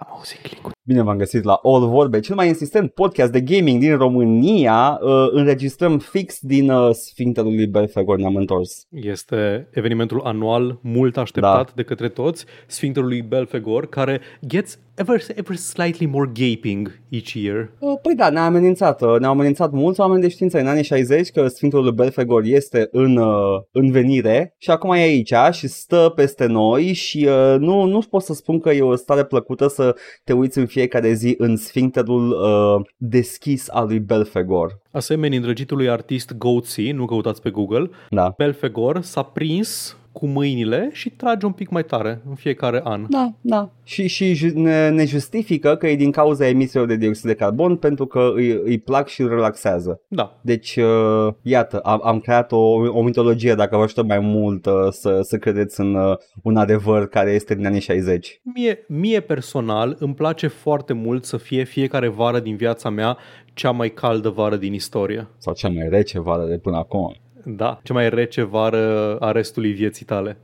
Am auzit click Bine v-am găsit la All Vorbe, cel mai insistent podcast de gaming din România. Uh, înregistrăm fix din uh, Sfintele lui Belfegor, ne-am întors. Este evenimentul anual mult așteptat da. de către toți, Sfintele lui Belfegor, care gets ever, ever slightly more gaping each year. Uh, păi da, ne-a amenințat. Uh, ne-au amenințat mulți oameni de știință în anii 60 că Sfântul lui Belfegor este în, uh, în venire și acum e aici și stă peste noi și uh, nu, nu pot să spun că e o stare plăcută să te uiți în fiecare zi în sfincterul uh, deschis al lui Belfegor. Asemenea, îndrăgitului artist Goatsy, nu căutați pe Google, Da. Belfegor s-a prins cu mâinile și trage un pic mai tare în fiecare an. Da, da. Și, și ju- ne, ne justifică că e din cauza emisiilor de dioxid de carbon pentru că îi, îi plac și îl relaxează. Da. Deci, uh, iată, am, am creat o, o mitologie, dacă vă ajută mai mult uh, să, să credeți în uh, un adevăr care este din anii 60. Mie, mie personal îmi place foarte mult să fie fiecare vară din viața mea cea mai caldă vară din istorie. Sau cea mai rece vară de până acum. Da, cea mai rece vară a restului vieții tale.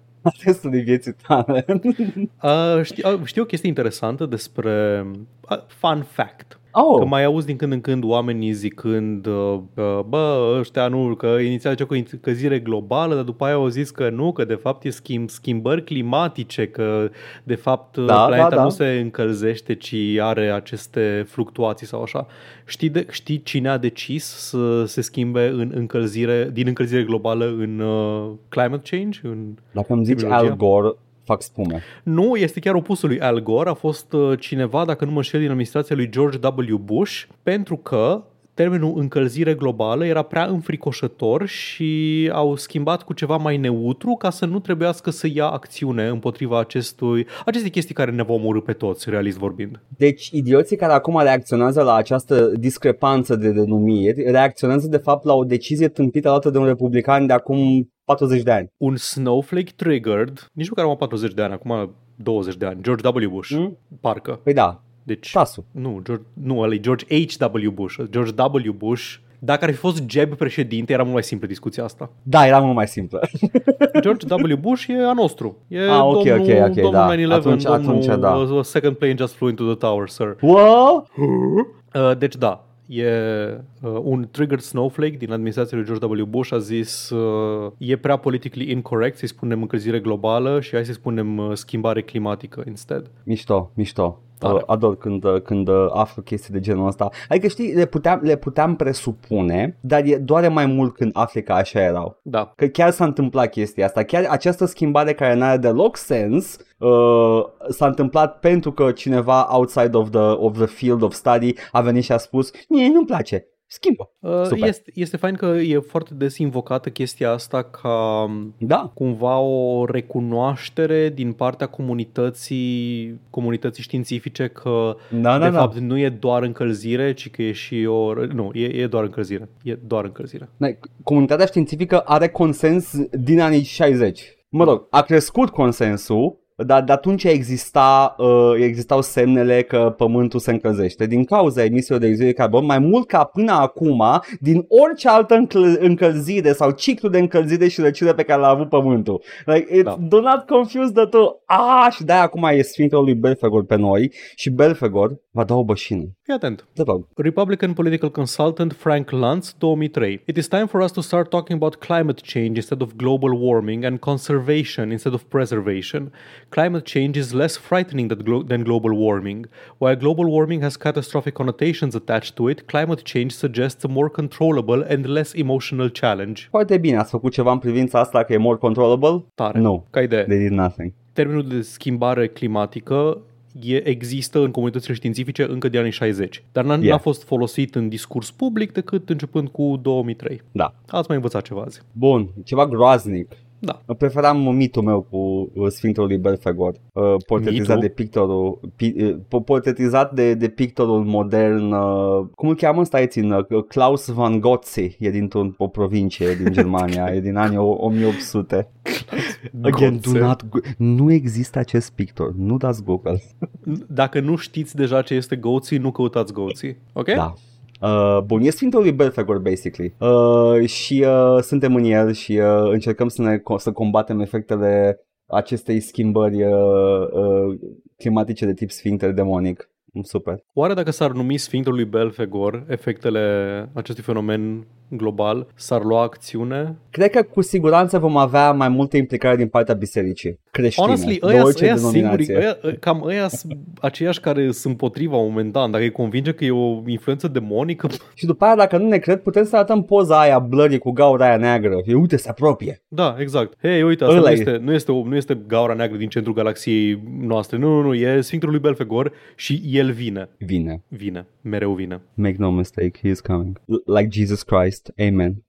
Restul de vieții tale. Uh, știu, uh, știu o chestie interesantă despre uh, fun fact. Oh, Că mai auzi din când în când oamenii zicând uh, uh, bă, ăștia nu, că inițial zicea cu încălzire globală, dar după aia au zis că nu, că de fapt e schimb, schimbări climatice, că de fapt Da, planeta da, da. nu se încălzește, ci are aceste fluctuații sau așa. Știi, de, știi cine a decis să se schimbe în încălzire, din încălzire globală în uh, climate change? În... dacă îmi zici Epidemiologia? Al Gore, fac spume. Nu, este chiar opusul lui Al Gore. A fost uh, cineva, dacă nu mă înșel, din administrația lui George W. Bush, pentru că termenul încălzire globală era prea înfricoșător și au schimbat cu ceva mai neutru ca să nu trebuiască să ia acțiune împotriva acestui, acestei chestii care ne vom omorâ pe toți, realist vorbind. Deci, idioții care acum reacționează la această discrepanță de denumiri, reacționează de fapt la o decizie tâmpită luată de un republican de acum 40 de ani. Un snowflake triggered, nici măcar am 40 de ani, acum 20 de ani, George W. Bush, Mm? parcă. Păi da, Deci, tasul. Nu, George, nu, ăla e George H.W. Bush. George W. Bush. Dacă ar fi fost Jeb președinte, era mult mai simplă discuția asta. Da, era mult mai simplă. George W. Bush e a nostru. E Ah, ok, domnul, ok, ok, domnul da. 9/11, Atunci- domnul, atunci, da. uh, second plane just flew into the tower, sir. Wow! Uh, deci da, e uh, un triggered snowflake din administrația lui George W. Bush a zis uh, e prea politically incorrect să-i spunem încălzire globală și hai să-i spunem uh, schimbare climatică instead. Mișto, mișto. Tare. Uh, Ador când, uh, când uh, aflu chestii de genul ăsta. Adică știi, le puteam, le puteam presupune, dar e doare mai mult când afli că așa erau. Da, Că chiar s-a întâmplat chestia asta. Chiar această schimbare care n-are deloc sens uh, s-a întâmplat pentru că cineva outside of the, of the field of study a venit și a spus mie nu-mi place, schimbă. Uh, Super. este, este fain că e foarte des invocată chestia asta ca Da, cumva o recunoaștere din partea comunității, comunității științifice că da, da, de da. fapt nu e doar încălzire, ci că e și o... Nu, e, e doar încălzire. E doar încălzire. Da, Comunitatea științifică are consens din anii 60. Mă rog, a crescut consensul, dar de atunci exista, uh, existau semnele că pământul se încălzește din cauza emisiilor de dioxid de carbon, mai mult ca până acum, din orice altă încăl- încălzire sau ciclu de încălzire și răcire pe care l-a avut pământul. Like, it's, Da. do not confuse the two. Ah, și de-aia acum e Sfântul lui Belfegor pe noi și Belfegor va da o bășină. Fii atent. Te rog. Republican political consultant Frank Luntz, 2003. It is time for us to start talking about climate change instead of global warming and conservation instead of preservation. Climate change is less frightening than, glo- than global warming. While global warming has catastrophic connotations attached to it, climate change suggests a more controllable and less emotional challenge. Foarte bine, ați făcut ceva în privința asta că e more controllable? Tare. Nu. Ca idee. They did nothing. Termenul de schimbare climatică e, există în comunitățile științifice încă de anii 60, dar n-a, Yeah. n-a fost folosit în discurs public decât începând cu 2003. Da. Ați mai învățat ceva azi. Bun, ceva groaznic. Da. Preferam mitul meu cu uh, Sfântul lui Belfegor, uh, portretizat Mitul? de pictorul, pi, uh, portretizat de, de pictorul modern, uh, cum îl cheamă ăsta, e țin, uh, Klaus van Gotzi, e dintr-o o provincie din Germania, e din anii o- 1800. Again, do Gotze. not, go- nu există acest pictor, nu dați Google. Dacă nu știți deja ce este goții, nu căutați goții. Ok? Da. Uh, bun, e Sfântul lui Belfegor, basically. Uh, și uh, suntem în el și uh, încercăm să, ne, să combatem efectele acestei schimbări uh, uh, climatice de tip sfincter demonic. Super. Oare dacă s-ar numi Sfinctul lui Belfegor, efectele acestui fenomen global, s-ar lua acțiune? Cred că cu siguranță vom avea mai multe implicare din partea bisericii creștine. Honestly, ăia, ăia singuri, ăia, cam ăia sunt aceiași care sunt împotriva momentan. Dacă îi convinge că e o influență demonică... Și după aia, dacă nu ne cred, putem să arătăm poza aia blurry cu gaura aia neagră. E, uite, se apropie. Da, exact. Hei, uite, asta nu este, nu, este, nu este gaura neagră din centrul galaxiei noastre. Nu, nu, nu, e Sfinctul lui Belfegor și el vine. Vine. Vine. Mereu vine. Make no mistake, he is coming. Like Jesus Christ. Amen.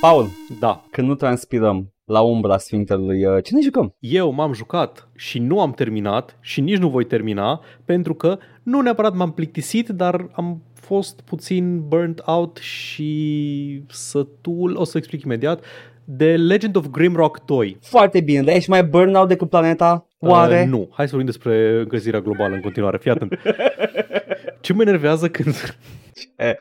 Paul, da. când nu transpirăm la umbra Sfinctelui, uh, ce ne jucăm? Eu m-am jucat și nu am terminat și nici nu voi termina pentru că nu neapărat m-am plictisit, dar am fost puțin burnt out și sătul, o să explic imediat, de Legend of Grimrock 2. Foarte bine, dar ești mai burnout decât planeta? Oare? Uh, nu, hai să vorbim despre încălzirea globală în continuare, fii atent. Ce mă enervează când...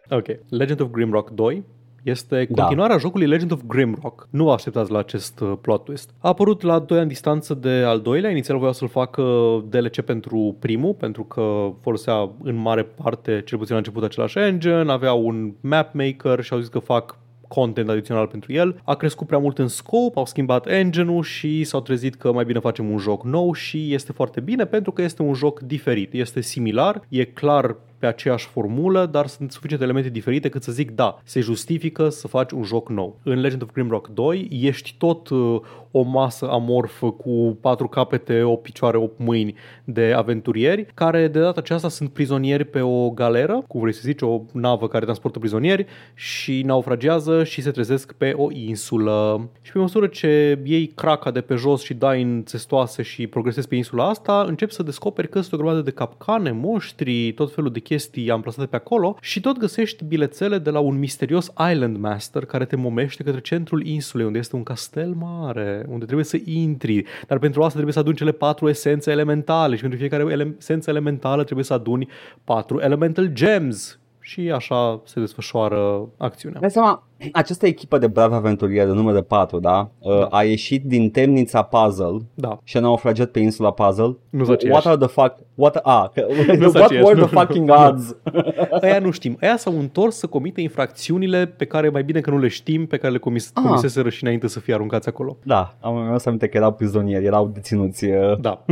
ok, Legend of Grimrock 2 este da. continuarea da. jocului Legend of Grimrock. Nu vă așteptați la acest uh, plot twist. A apărut la 2 ani distanță de al doilea. Inițial voiau să-l facă DLC pentru primul, pentru că folosea în mare parte, cel puțin la început, același engine, avea un map maker și au zis că fac content adițional pentru el. A crescut prea mult în scop, au schimbat engine-ul și s-au trezit că mai bine facem un joc nou și este foarte bine pentru că este un joc diferit. Este similar, e clar pe aceeași formulă, dar sunt suficiente elemente diferite cât să zic da, se justifică să faci un joc nou. În Legend of Grimrock 2 ești tot uh, o masă amorfă cu patru capete, o picioare, o mâini de aventurieri, care de data aceasta sunt prizonieri pe o galeră, cu vrei să zici, o navă care transportă prizonieri și naufragează și se trezesc pe o insulă. Și pe măsură ce iei craca de pe jos și dai în țestoase și progresezi pe insula asta, începi să descoperi că sunt o grămadă de capcane, monștri, tot felul de chestii amplasate pe acolo și tot găsești bilețele de la un misterios Island Master care te momește către centrul insulei unde este un castel mare, unde trebuie să intri, dar pentru asta trebuie să aduni cele patru esențe elementale și pentru fiecare ele- esență elementală trebuie să aduni patru elemental gems și așa se desfășoară acțiunea. Dai seama, această echipă de bravi aventurieri de numele 4, da? da? A ieșit din temnița Puzzle da. și a naufragiat pe insula Puzzle. Nu What are the fuck... What, ah, what were the fucking odds? Aia nu știm. Aia s-au întors să comite infracțiunile pe care mai bine că nu le știm, pe care le comis- ah. comiseseră și înainte să fie aruncați acolo. Da, am să aminte că erau prizonieri, erau deținuți. Uh. Da.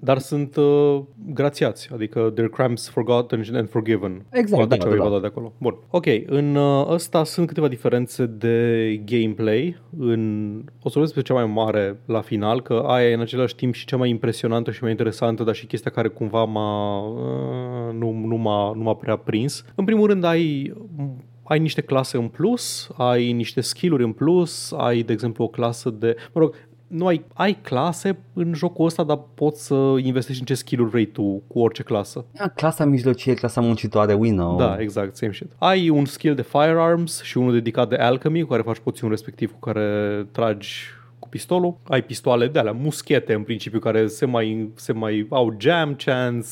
Dar sunt uh, grațiați, adică their crimes forgotten and forgiven. Exact, da, ce da, da. de acolo. Bun. Ok, în uh, ăsta sunt câteva diferențe de gameplay. În, o să vorbesc pe cea mai mare la final, că aia e în același timp și cea mai impresionantă și mai interesantă, dar și chestia care cumva m-a, uh, nu, nu, m-a, nu m-a prea prins. În primul rând ai ai niște clase în plus, ai niște skill-uri în plus, ai, de exemplu, o clasă de... Mă rog, nu ai, ai clase în jocul ăsta, dar poți să investești în ce skill-uri vrei tu cu orice clasă. Ja, clasa mijlocie, clasa muncitoare, we know. Da, exact, same shit. Ai un skill de firearms și unul dedicat de alchemy, cu care faci poțiuni respectiv, cu care tragi cu pistolul. Ai pistoale de alea, muschete în principiu, care se mai, se mai au jam chance,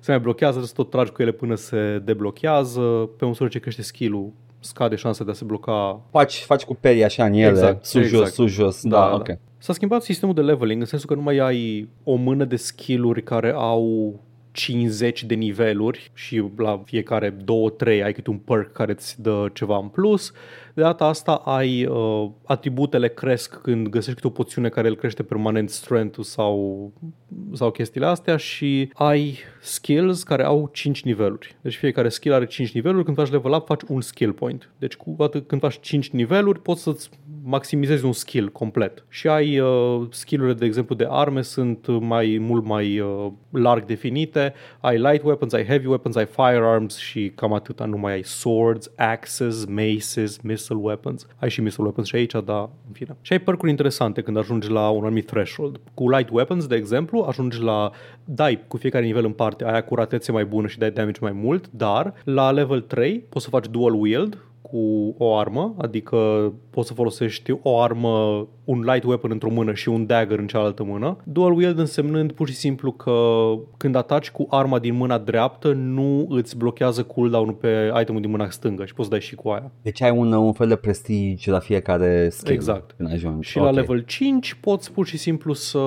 se mai blochează, să tot tragi cu ele până se deblochează. Pe măsură ce crește skill-ul, scade șansa de a se bloca. Faci, faci cu perii așa în ele, exact, sus, exact. jos, sus, jos. Da, da, ok. Da. S-a schimbat sistemul de leveling în sensul că nu mai ai o mână de skill-uri care au 50 de niveluri și la fiecare 2-3 ai câte un perk care îți dă ceva în plus. De data asta ai uh, atributele cresc când găsești câte o poțiune care îl crește permanent strength sau, sau chestiile astea și ai skills care au 5 niveluri. Deci fiecare skill are 5 niveluri, când faci level up faci un skill point. Deci cu atât când faci 5 niveluri poți să-ți maximizezi un skill complet. Și ai uh, skillurile, de exemplu, de arme sunt mai mult mai uh, larg definite. Ai light weapons, ai heavy weapons, ai firearms și cam atâta. Nu mai ai swords, axes, maces, missile weapons. Ai și missile weapons și aici, dar în fine. Și ai percuri interesante când ajungi la un anumit threshold. Cu light weapons, de exemplu, ajungi la dai cu fiecare nivel în parte, ai acuratețe mai bună și dai damage mai mult, dar la level 3 poți să faci dual wield, cu o armă, adică poți să folosești o armă, un light weapon într-o mână și un dagger în cealaltă mână. Dual wield însemnând pur și simplu că când ataci cu arma din mâna dreaptă nu îți blochează cooldown-ul pe itemul din mâna stângă și poți să dai și cu aia. Deci ai un, un fel de prestige la fiecare skill Exact. când ajungi. Și Ok. la level 5 poți pur și simplu să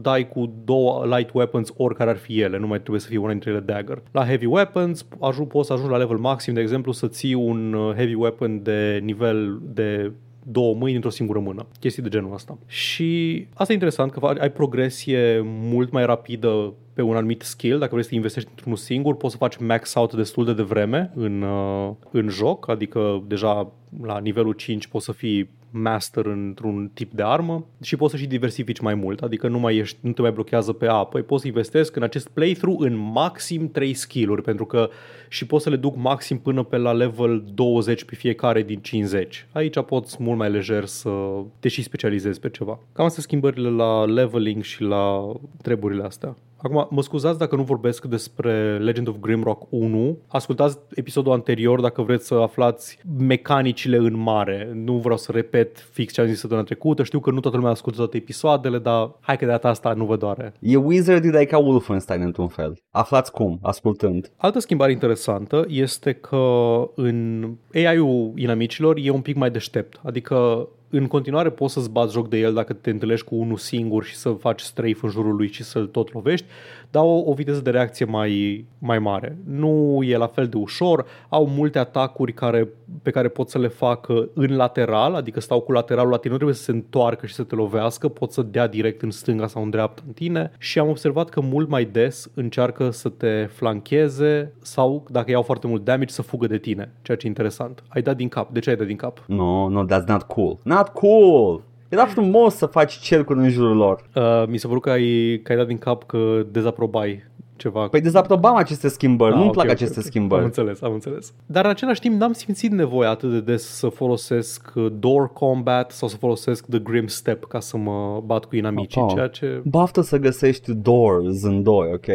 dai cu două light weapons oricare ar fi ele, nu mai trebuie să fie una dintre ele dagger. La heavy weapons ajung, poți să ajungi la level maxim, de exemplu, să ții un uh, heavy weapon de nivel de două mâini într-o singură mână. Chestii de genul ăsta. Și asta e interesant că ai progresie mult mai rapidă pe un anumit skill, dacă vrei să te investești într-unul singur, poți să faci max out destul de devreme în, uh, în joc, adică deja la nivelul 5 poți să fii master într-un tip de armă și poți să și diversifici mai mult, adică nu, mai ești, nu te mai blochează pe A. Păi poți să investesc în acest playthrough în maxim 3 skill-uri, pentru că și poți să le duc maxim până pe la level 20 pe fiecare din 50. Aici poți mult mai lejer să te și specializezi pe ceva. Cam astea schimbările la leveling și la treburile astea. Acum, mă scuzați dacă nu vorbesc despre Legend of Grimrock 1. Ascultați episodul anterior dacă vreți să aflați mecanicile în mare. Nu vreau să repet fix ce am zis săptămâna trecută. Știu că nu toată lumea ascultă toate episoadele, dar hai că de data asta nu vă doare. E Wizard e ca Wolfenstein într-un fel. Aflați cum, ascultând. Altă schimbare interesantă este că în AI-ul inamicilor e un pic mai deștept. Adică în continuare poți să-ți bați joc de el dacă te întâlnești cu unul singur și să faci strafe în jurul lui și să-l tot lovești, dar o, o viteză de reacție mai, mai mare. Nu e la fel de ușor, au multe atacuri care, pe care pot să le facă în lateral, adică stau cu lateralul la tine, nu trebuie să se întoarcă și să te lovească, pot să dea direct în stânga sau în dreapta în tine și am observat că mult mai des încearcă să te flancheze sau, dacă iau foarte mult damage, să fugă de tine, ceea ce e interesant. Ai dat din cap. De ce ai dat din cap? No, no, that's not cool. Not cool! Era frumos să faci cercuri în jurul lor. Uh, mi s-a părut că ai, că ai dat din cap că dezaprobai ceva. Păi dezaprobam aceste schimbări, Ah, nu-mi ok, plac ok, aceste ok. schimbări. Am înțeles, am înțeles. Dar în același timp n-am simțit nevoia atât de des să folosesc uh, door combat sau să folosesc the grim step ca să mă bat cu inamicii, Oh. ceea ce... Baftă să găsești doors în doi, ok?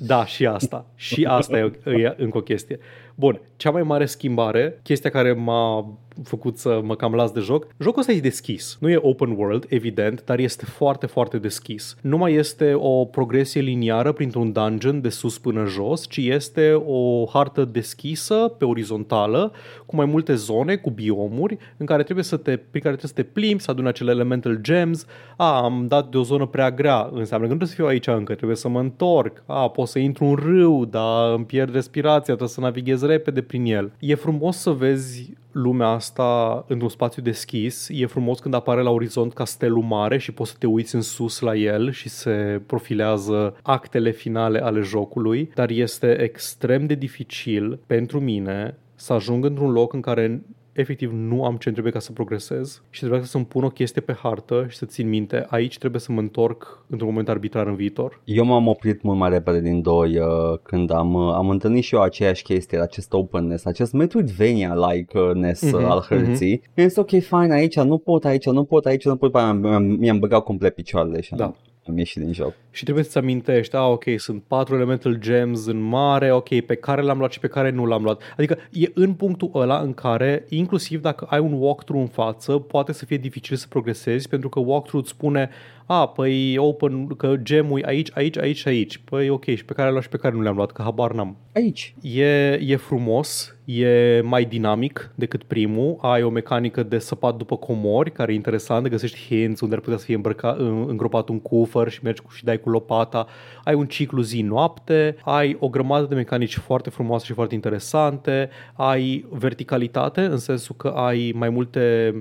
Da, și asta. Și asta e, e încă o chestie. Bun, cea mai mare schimbare, chestia care m-a făcut să mă cam las de joc, jocul ăsta e deschis. Nu e open world, evident, dar este foarte, foarte deschis. Nu mai este o progresie liniară printr-un dungeon de sus până jos, ci este o hartă deschisă pe orizontală, cu mai multe zone, cu biomuri, în care trebuie să te, prin care trebuie să te plimbi, să aduni acele elemental gems. A, am dat de o zonă prea grea, înseamnă că nu trebuie să fiu aici încă, trebuie să mă întorc. A, pot să intru în râu, dar îmi pierd respirația, trebuie să navighez repede prin el. E frumos să vezi lumea asta într-un spațiu deschis. E frumos când apare la orizont castelul mare și poți să te uiți în sus la el și se profilează actele finale ale jocului, dar este extrem de dificil pentru mine să ajung într-un loc în care efectiv nu am ce trebuie ca să progresez și trebuie să-mi pun o chestie pe hartă și să țin minte, aici trebuie să mă întorc într-un moment arbitrar în viitor. Eu m-am oprit mult mai repede din doi uh, când am, uh, am întâlnit și eu aceeași chestie, acest openness, acest Metroidvania-like-ness uh, Mhm, al hărții. Mm-hmm. Este ok, fine, aici nu pot, aici nu pot, aici nu pot, mi-am, mi-am, mi-am băgat complet picioarele și Da. am, am ieșit din joc. Și trebuie să-ți amintești, a, ok, sunt patru elemental gems în mare, ok, pe care l-am luat și pe care nu l-am luat. Adică e în punctul ăla în care, inclusiv dacă ai un walkthrough în față, poate să fie dificil să progresezi, pentru că walkthrough îți spune, a, păi open, că gemul e aici, aici, aici, aici. Păi ok, și pe care l-am luat și pe care nu le-am luat, că habar n-am. Aici. E, e frumos, e mai dinamic decât primul, ai o mecanică de săpat după comori, care e interesant, găsești hints unde ar putea să fie îmbrăca, în- îngropat un cufăr și mergi cu, și dai cu lopata, ai un ciclu zi-noapte, ai o grămadă de mecanici foarte frumoase și foarte interesante, ai verticalitate în sensul că ai mai multe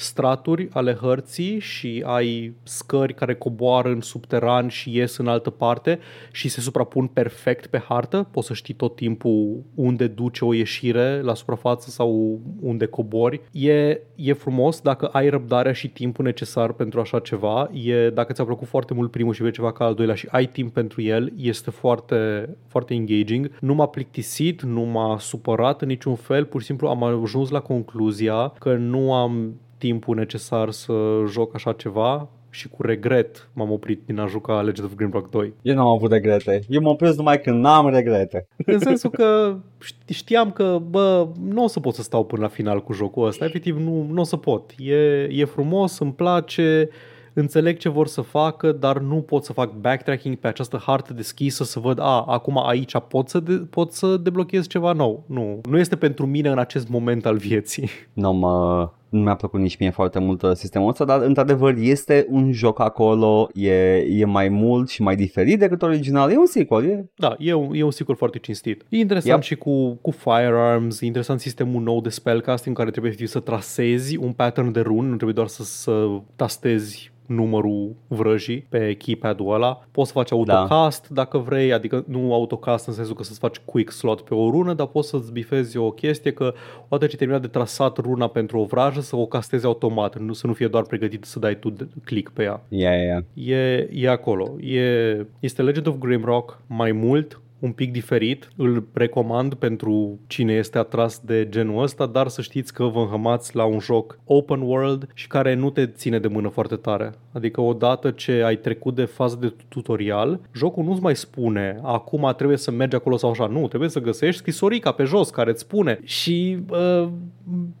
straturi ale hărții și ai scări care coboară în subteran și ies în altă parte și se suprapun perfect pe hartă. Poți să știi tot timpul unde duce o ieșire la suprafață sau unde cobori. E, e frumos dacă ai răbdarea și timpul necesar pentru așa ceva. E, dacă ți-a plăcut foarte mult primul și vrei ceva ca al doilea și ai timp pentru el, este foarte, foarte engaging. Nu m-a plictisit, nu m-a supărat în niciun fel, pur și simplu am ajuns la concluzia că nu am timpul necesar să joc așa ceva și cu regret m-am oprit din a juca Legend of Grimrock 2. Eu nu am avut regrete. Eu mă opresc numai când n-am regrete. În sensul că știam că, bă, nu o să pot să stau până la final cu jocul ăsta. Efectiv, nu, nu o să pot. E, e frumos, îmi place, înțeleg ce vor să facă, dar nu pot să fac backtracking pe această hartă deschisă să văd, a, acum aici pot să, de- pot să deblochez ceva nou. Nu, nu este pentru mine în acest moment al vieții. Nu mă, nu mi-a plăcut nici mie foarte mult uh, sistemul ăsta, dar într-adevăr este un joc acolo, e, e mai mult și mai diferit decât original, e un sequel, e... Da, e un, e un sequel foarte cinstit. E interesant Yep. și cu, cu firearms, e interesant sistemul nou de spellcasting în care trebuie efectiv să trasezi un pattern de run, nu trebuie doar să, să tastezi numărul vrăjii pe keypad-ul ăla. Poți să faci autocast da. dacă vrei, adică nu autocast în sensul că să-ți faci quick slot pe o rună, dar poți să-ți bifezi o chestie că odată ce terminat de trasat runa pentru o vrajă să o castezi automat, nu să nu fie doar pregătit să dai tu de- click pe ea. Ia, ia, ia. E, e acolo. E, este Legend of Grimrock mai mult, un pic diferit. Îl recomand pentru cine este atras de genul ăsta, dar să știți că vă înhămați la un joc open world și care nu te ține de mână foarte tare. Adică odată ce ai trecut de fază de tutorial, jocul nu-ți mai spune acum trebuie să mergi acolo sau așa. Nu, trebuie să găsești scrisorica pe jos care îți spune și uh,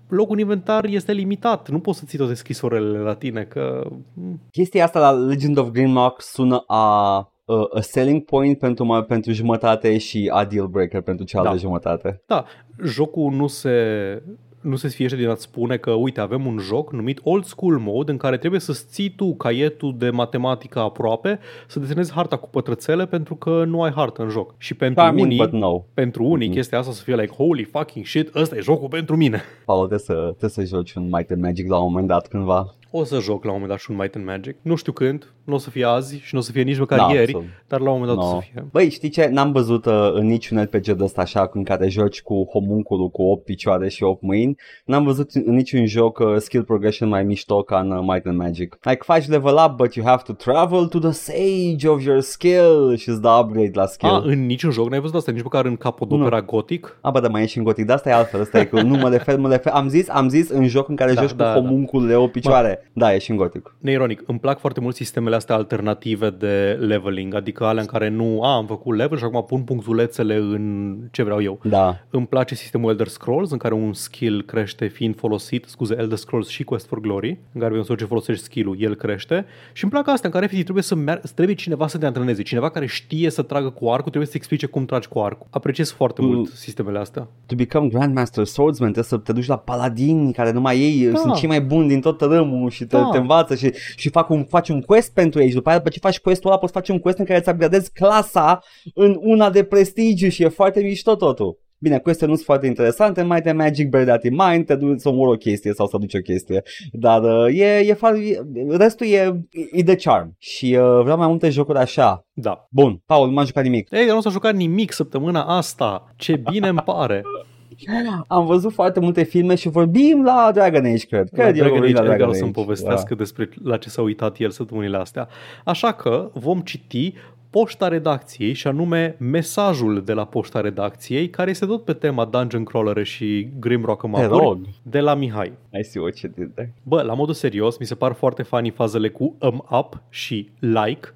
locul în inventar este limitat. Nu poți să ții toate scrisorele la tine, că Chestia asta la Legend of Grimlock sună a, a, a selling point pentru, mai, pentru jumătate și a deal breaker pentru cealaltă Da. jumătate. Da, jocul nu se nu se sfiește din a-ți spune că, uite, avem un joc numit Old School Mode în care trebuie să-ți ții tu caietul de matematică aproape, să desenezi harta cu pătrățele pentru că nu ai hartă în joc. Și pentru Charming, unii, but no. pentru unii Mhm. chestia asta să fie like, holy fucking shit, ăsta e jocul pentru mine. Paul, trebuie să, trebuie să joci un Might and Magic la un moment dat cândva. O să joc la un moment dat și un Might and Magic. Nu știu când, nu o să fie azi și nu o să fie nici măcar Da, ieri, absolut. dar la un moment dat o No. să fie. Băi, știi ce? N-am văzut uh, în niciun RPG de ăsta așa în care joci cu homunculul cu 8 picioare și 8 mâini. N-am văzut în niciun joc uh, skill progression mai mișto ca în uh, Might and Magic. Like faci level up, but you have to travel to the sage of your skill și îți dă upgrade la skill. A, în niciun joc n-ai văzut asta, nici măcar în Capodopera Gothic. A, bă, dar mai e și în gotic, dar asta e altfel, asta e că nu mă refer, mă refer, am zis, am zis în joc în care Da, joci da, cu da. homunculele 8 picioare. Da, e și în gotic. Neironic, îmi plac foarte mult sistemele astea alternative de leveling, adică alea în care nu, a, am făcut level și acum pun punctulețele în ce vreau eu. Da. Îmi place sistemul Elder Scrolls, în care un skill crește fiind folosit, scuze, Elder Scrolls și Quest for Glory, în care pe măsură ce folosești skill-ul, el crește. Și îmi plac astea, în care efectiv trebuie să merg, trebuie cineva să te antreneze, cineva care știe să tragă cu arcul, trebuie să explice cum tragi cu arcul. Apreciez foarte Mm. mult sistemele astea. To become Grandmaster Swordsman trebuie să te duci la paladini care numai ei Da. sunt cei mai buni din tot tărâmul și te, Da. te învață și, și fac un, faci un quest pentru ei și după aia după ce faci questul ăla poți face un quest în care îți upgradezi clasa în una de prestigiu și e foarte mișto totul. Bine, queste nu sunt foarte interesante, mai de Magic Bear That in Mind, te duci să omori o chestie sau să duci o chestie, dar uh, e, e, fa- restul e, e de charm și uh, vreau mai multe jocuri așa. Da. Bun, Paul, nu m-am jucat nimic. Ei, dar nu s-a jucat nimic săptămâna asta. Ce bine îmi pare. Am văzut foarte multe filme și vorbim la Dragon Age, cred. La Cred eu Dragon vorbim Age la Edgar Dragon o să-mi Age. povestească despre la ce s-a uitat el săptămânile astea. Așa că vom citi poșta redacției și anume mesajul de la poșta redacției care este tot pe tema Dungeon Crawler și Grimrock Da. Te rog. de la Mihai. I see what you did there. Bă, la modul serios, mi se par foarte funny fazele cu um up și like,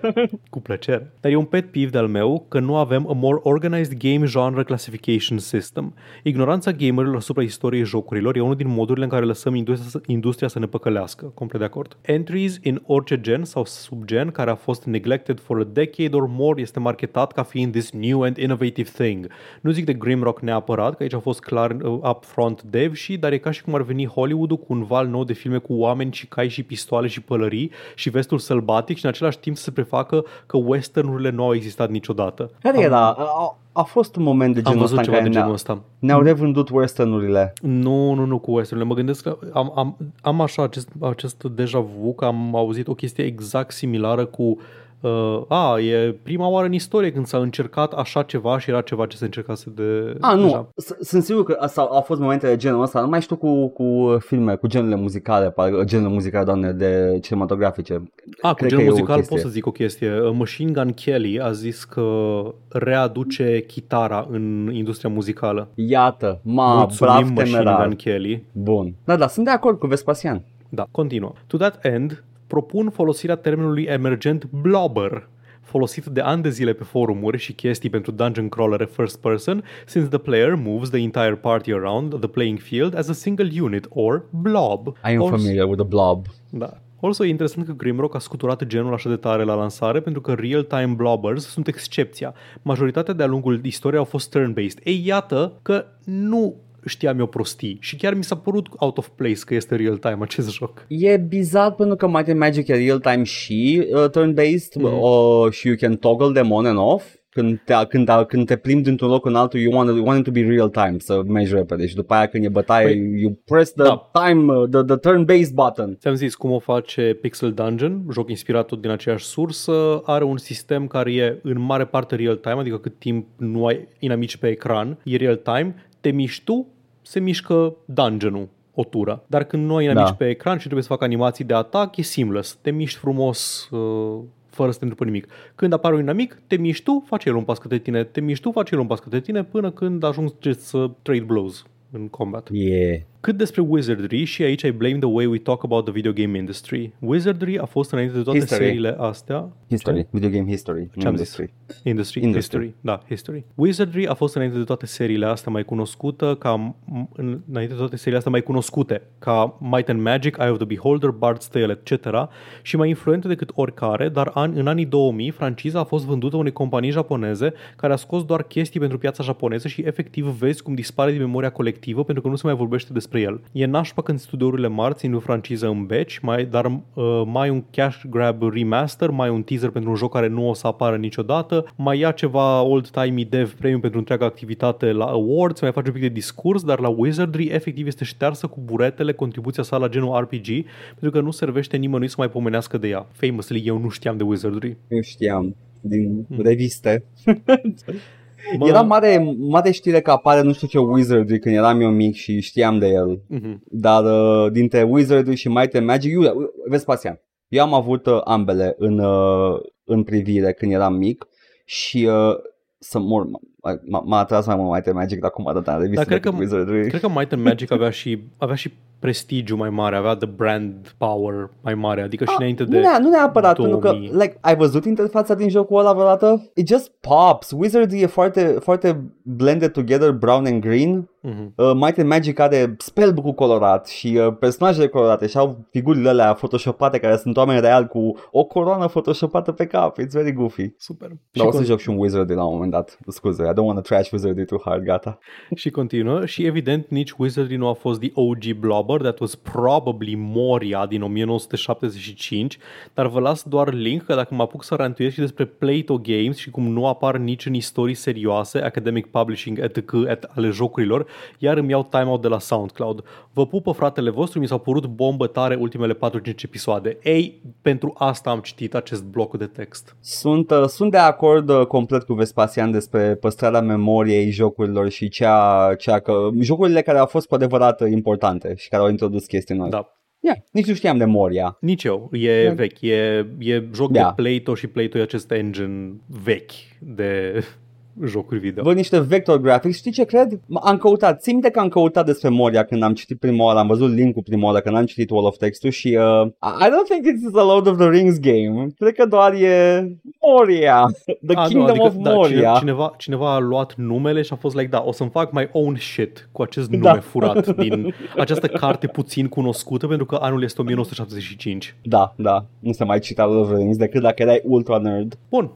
cu plăcere. Dar e un pet peeve de-al meu că nu avem a more organized game genre classification system. Ignoranța gamerilor asupra istoriei jocurilor e unul din modurile în care lăsăm industria, industria să ne păcălească. Complet de acord. Entries in orice gen sau subgen care a fost neglected for a decade or more este marketat ca fiind this new and innovative thing. Nu zic de Grimrock neapărat, că aici a fost clar uh, upfront dev și, dar e ca și cum ar veni Hollywood-ul cu un val nou de filme cu oameni și cai și pistoale și pălării și vestul sălbatic și în același timp să se prefacă că westernurile nu au existat niciodată. Care am, era? A, a fost un moment de Am genul ăsta văzut în ceva care de genul ne-au, ăsta. ne-au revândut westernurile. Nu, nu, nu cu westernurile. Mă gândesc că am, am, am așa acest, acest deja vu, că am auzit o chestie exact similară cu Uh, a, e prima oară în istorie când s-a încercat așa ceva și era ceva ce se încercase de... A, nu, deja. S- sunt sigur că asta au fost momente de genul ăsta, nu mai știu cu, cu filme, cu genurile muzicale, parcă- genurile muzicale, doamne, de cinematografice. A, cu Cred genul că e o muzical chestie. pot să zic o chestie. Uh, Machine Gun Kelly a zis că readuce chitara în industria muzicală. Iată, ma, Mulțumim brav Machine temerar. Gun Kelly. Bun. Da, da, sunt de acord cu Vespasian. Da, continuă. To that end, propun folosirea termenului emergent blobber, folosit de ani de zile pe forumuri și chestii pentru dungeon crawler first person, since the player moves the entire party around the playing field as a single unit or blob. I am Also- familiar with the blob. Da. Also, e interesant că Grimrock a scuturat genul așa de tare la lansare pentru că real-time blobbers sunt excepția. Majoritatea de-a lungul istoriei au fost turn-based. Ei, iată că nu știam eu prostii și chiar mi s-a părut out of place că este real-time acest joc. E bizar pentru că Might and Magic e real-time și uh, turn-based Mhm. uh, și you can toggle them on and off. Când te, când, când te plimbi dintr-un loc în altul, you want, you want it to be real-time, să mergi repede și după aia când e bătaie, Păi- you press the Da. time, uh, the, the turn-based button. Ți-am zis cum o face Pixel Dungeon, joc inspirat tot din aceeași sursă, are un sistem care e în mare parte real-time, adică cât timp nu ai inamici pe ecran, e real-time, te miști tu, se mișcă dungeon-ul o tură. Dar când nu ai inamici Da. pe ecran și trebuie să fac animații de atac, e seamless. Te miști frumos uh, fără să te întâmplă nimic. Când apare un inamic, te miști tu, face el un pas către tine, te miști tu, face el un pas către tine, până când ajungi să trade blows în combat. Yeah. Cât despre Wizardry, și aici I blame the way we talk about the video game industry. Wizardry a fost înainte de toate History. seriile astea. History, video game history. Ce am nu zis? industry. Industry, Industry. history, da, history. Wizardry a fost înainte de toate seriile astea mai cunoscută ca în- înainte de toate seriile astea mai cunoscute ca Might and Magic, Eye of the Beholder, Bard's Tale, etc. și mai influentă decât oricare, dar an, în anii 2000 franciza a fost vândută unei companii japoneze care a scos doar chestii pentru piața japoneză și efectiv vezi cum dispare din memoria colectivă pentru că nu se mai vorbește despre el. E nașpa când studiourile mari țin o franciză în beci, mai, dar uh, mai un cash grab remaster, mai un teaser pentru un joc care nu o să apară niciodată, mai ia ceva old-timey dev premium pentru întreaga activitate la awards, mai face un pic de discurs, dar la Wizardry efectiv este ștearsă cu buretele contribuția sa la genul RPG, pentru că nu servește nimănui să mai pomenească de ea. Famously, eu nu știam de Wizardry. Eu știam din Hmm. reviste. Mă- Era mare, mare știre că apare nu știu ce Wizardry când eram eu mic și știam de el. Mhm. Dar uh, dintre Wizardry și Might and Magic, eu, Vespasian, eu am avut uh, ambele în, uh, în privire când eram mic și uh, să mor, m- m- m-a atras mai mult Might and Magic de acum atâta în reviste Dar cred decât că- Wizardry. Cred că Might and Magic avea și, avea și prestigiu mai mare, avea the brand power mai mare, adică și Ah, înainte nu, de... nea, nu neapărat, 2000. pentru că, like, ai văzut interfața din jocul ăla vreodată? It just pops. Wizardry e foarte, foarte blended together, brown and green. Mhm. Uh, Might and Magic are spellbook-ul colorat și uh, personajele colorate și au figurile alea photoshopate care sunt oameni reali cu o coroană photoshopată pe cap. It's very goofy. Super. Dar o și, să con- joc și un Wizardry la un moment dat. Scuze, I don't want to trash Wizardry too hard, gata. și continuă și evident nici Wizardry nu a fost the OG Blobber, that was probably Moria din 1975, dar vă las doar link că dacă mă apuc să rantuiesc și despre Plato Games și cum nu apar nici în istorii serioase, academic publishing, etc. et ale jocurilor, iar îmi iau timeout de la SoundCloud. Vă pupă fratele vostru, mi s-au părut bombă tare ultimele 4-5 episoade. Ei, pentru asta am citit acest bloc de text. Sunt, uh, sunt de acord uh, complet cu Vespasian despre păstrarea memoriei jocurilor și cea, cea că jocurile care au fost cu adevărat uh, importante și care au introdus chestii noi. Da. Yeah, nici nu știam de Moria. Nici eu. E Da. vechi. E, e joc Da. de Plato și Plato e acest engine vechi de jocuri video. Văd niște vector graphics, știi ce cred? M- Am căutat, țin minte că am căutat despre Moria când am citit prima oară, am văzut link-ul prima oară când am citit Wall of Text-ul și uh, I don't think it's a Lord of the Rings game. Cred că doar e Moria, The A, nu, Kingdom adică, of da, Moria. cine- cineva, cineva a luat numele și a fost like, da, o să-mi fac my own shit cu acest nume Da. furat din această carte puțin cunoscută pentru că anul este 1975. Da, da, nu se mai cita Lord of the Rings decât dacă erai ultra nerd. Bun,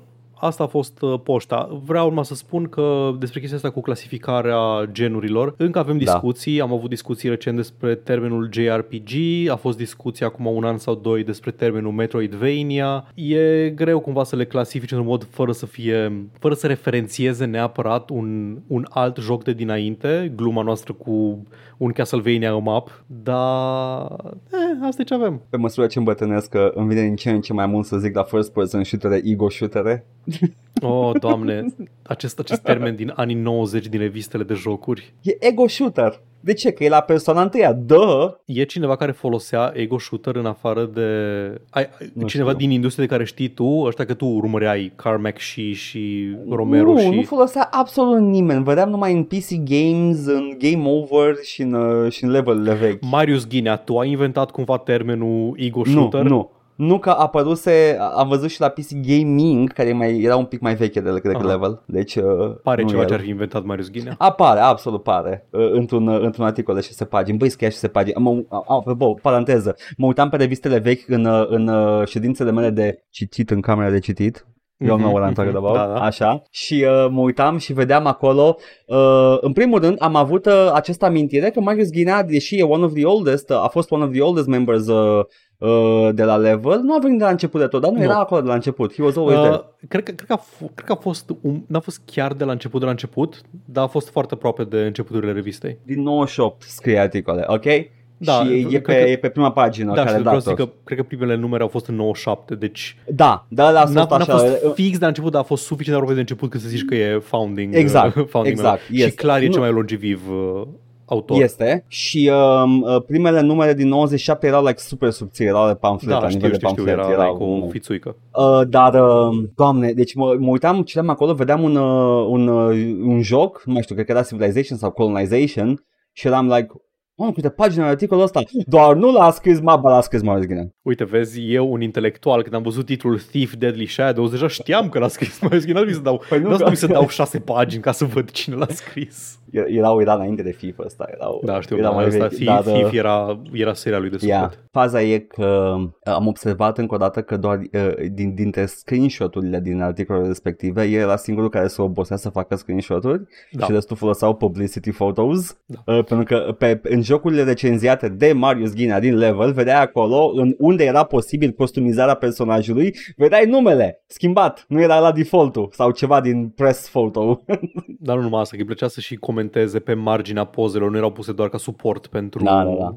asta a fost uh, poșta. Vreau numai să spun că despre chestia asta cu clasificarea genurilor, încă avem Da. discuții, am avut discuții recent despre termenul JRPG, a fost discuție acum un an sau doi despre termenul Metroidvania. E greu cumva să le clasifici într-un mod fără să fie, fără să referențieze neapărat un, un alt joc de dinainte, gluma noastră cu un Castlevania în map, dar eh, asta e ce avem. Pe măsură ce îmbătrânesc că îmi vine din ce în ce mai mult să zic la first person shootere, ego shootere. Oh, doamne, acest, acest termen din anii 90 din revistele de jocuri. E ego shooter. De ce? Că e la persoana întâia. Dă! E cineva care folosea ego shooter în afară de... Ai, ai- Nu cineva știu. din industrie de care știi tu, ăștia că tu urmăreai Carmack și, și Romero nu, și... nu folosea absolut nimeni. Vedeam numai în PC Games, în Game Over și în, uh, și în level-urile vechi. Marius Ghinea, tu ai inventat cumva termenul ego Nu, shooter? nu. Nu că apăruse, am văzut și la PC Gaming, care mai, era un pic mai veche de decât Aha. level. Deci, uh, Pare nu ceva el. ce ar fi inventat Marius Ghinea. Apare, absolut pare, uh, într-un, uh, într-un articol de 6 pagini. Băi, scria 6 pagini. Mă, apropo, paranteză, mă uitam pe revistele vechi în, uh, în uh, ședințele mele de citit în camera de citit. Eu Mhm, nu what I'm talking mhm, about, da, da. așa, și uh, mă uitam și vedeam acolo, uh, în primul rând am avut uh, această amintire că Marius Ghinea, deși e one of the oldest, uh, a fost one of the oldest members uh, uh, de la level, nu a venit de la început de tot, dar nu, Nu. era acolo de la început, he was always there. Uh, cred, că, cred, că a f- cred că a fost, un, n-a fost chiar de la început, de la început, dar a fost foarte aproape de începuturile revistei. Din 98 scrie articole, ok? Da, și e cred pe, că- e pe prima pagină Da, care și vreau da să zic că cred că primele numere au fost în 97, deci Da, da, la n-a, fost n-a așa. fost fix de la început, dar a fost suficient de aproape de început cât să zici că e founding. Exact, uh, founding exact, member. Și este. clar e Nu- cel mai longeviv uh, autor. Este și um, uh, primele numere din 97 erau like super subțiri, erau de pamflet, Da, la știu, nivel știu, de știu, pamflet. era erau, like o nu. fițuică. Uh, dar, uh, doamne, deci mă, mă uitam, citeam acolo, vedeam un, uh, un, uh, un joc, nu mai știu, cred că era Civilization sau Colonization și eram like, Mă, câte pagini are articolul ăsta? Doar nu l-a scris Maba, l-a scris Marius Ghinea. Uite, vezi, eu, un intelectual, când am văzut titlul Thief Deadly Shadows, deja știam că l-a scris Marius Ghinea, nu să dau, Păi nu nu că- că... să dau șase pagini ca să văd cine l-a scris. Era- Erau, era înainte de FIFA ăsta. Erau, Da, știu, era da, mai asta, vechi, Thief, dar, uh, Thief era, era seria lui de suflet. Ia, faza e că uh, am observat încă o dată că doar uh, din, dintre screenshot-urile din articolele respective, el era singurul care se obosea să facă screenshot-uri Da. și restul foloseau publicity photos, Da. uh, pentru că pe, în jocurile recenziate de Marius Ghinea din level, vedeai acolo în unde era posibil customizarea personajului, vedeai numele schimbat, nu era la default sau ceva din press photo. Dar nu numai asta, că îi plăcea să și comenteze pe marginea pozelor, nu erau puse doar ca suport pentru, Da, da, da.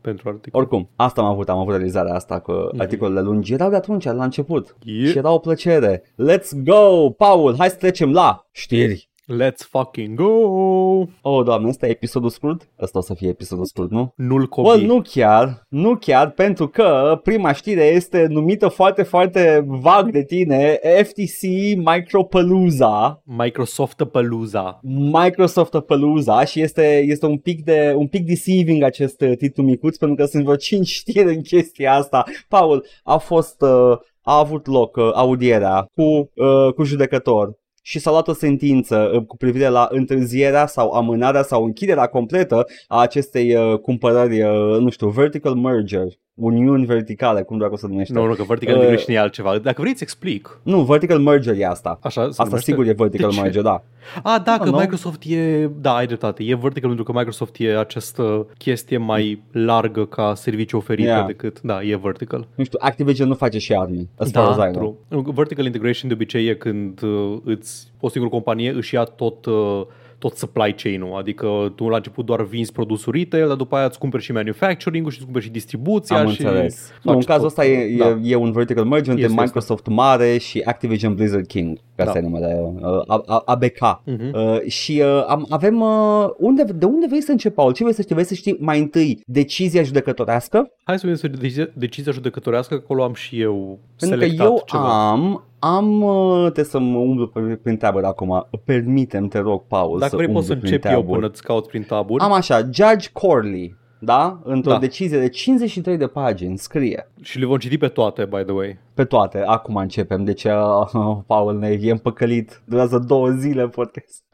pentru articol. Oricum, asta am avut, am avut realizarea asta că Mhm. articolele lungi erau de atunci, la început. Yeah. Și era o plăcere. Let's go, Paul, hai să trecem la știri. Let's fucking go! Oh, doamne, ăsta e episodul scurt? Ăsta o să fie episodul scurt, nu? Nu-l copii. Well, nu chiar, nu chiar, pentru că prima știre este numită foarte, foarte vag de tine, FTC Micropalooza, Microsoft Palooza. Microsoft Palooza și este, este un, pic de, un pic deceiving acest uh, titlu micuț pentru că sunt vreo 5 știri în chestia asta. Paul, a fost, uh, a avut loc uh, audierea cu, uh, cu judecător și s-a luat o sentință uh, cu privire la întârzierea sau amânarea sau închiderea completă a acestei uh, cumpărări, uh, nu știu, vertical merger, uniuni verticale, cum dracu se numește. Nu, nu, că Vertical Uh, Integration e altceva. Dacă vrei, îți explic. Nu, vertical merger e asta. Așa se Asta numește? sigur e vertical De ce? merger, da. A, da, că nu? Microsoft e... Da, ai dreptate. E vertical pentru că Microsoft e această chestie mai largă ca serviciu oferită Yeah. decât... Da, e vertical. Nu știu, Activision nu face și admin. As far as I know. true. Nu, Vertical integration de obicei e când uh, îți, o singură companie își ia tot, uh, tot supply chain-ul, adică tu la început doar vinzi produsul retail, dar după aia îți cumperi și manufacturing-ul și îți cumperi și distribuția Am și înțeles. Nu, faci în cazul tot. ăsta e, da. e, e un vertical merger între Este, Microsoft mare și Activision Blizzard King, ca Da. să numele uh, A- A- ABK. Mhm. Uh, și uh, am, avem, uh, unde, de unde vrei să încep, Paul? Ce vrei să știi? Vrei să știi mai întâi decizia judecătorească? Hai să vedem despre decizia, decizia judecătorească, că acolo am și eu Pentru că selectat eu ceva. am, am, uh, trebuie să mă umblu pe- prin taburi acum. Permitem, te rog, Paul, Dacă să vrei poți să umblu prin încep eu taburi. până îți caut prin taburi Am așa, Judge Corley, da? Într-o Da. decizie de 53 de pagini, scrie. și le vom citi pe toate, by the way. Pe toate, acum începem, deci uh, Paul ne e împăcălit, durează două zile podcast.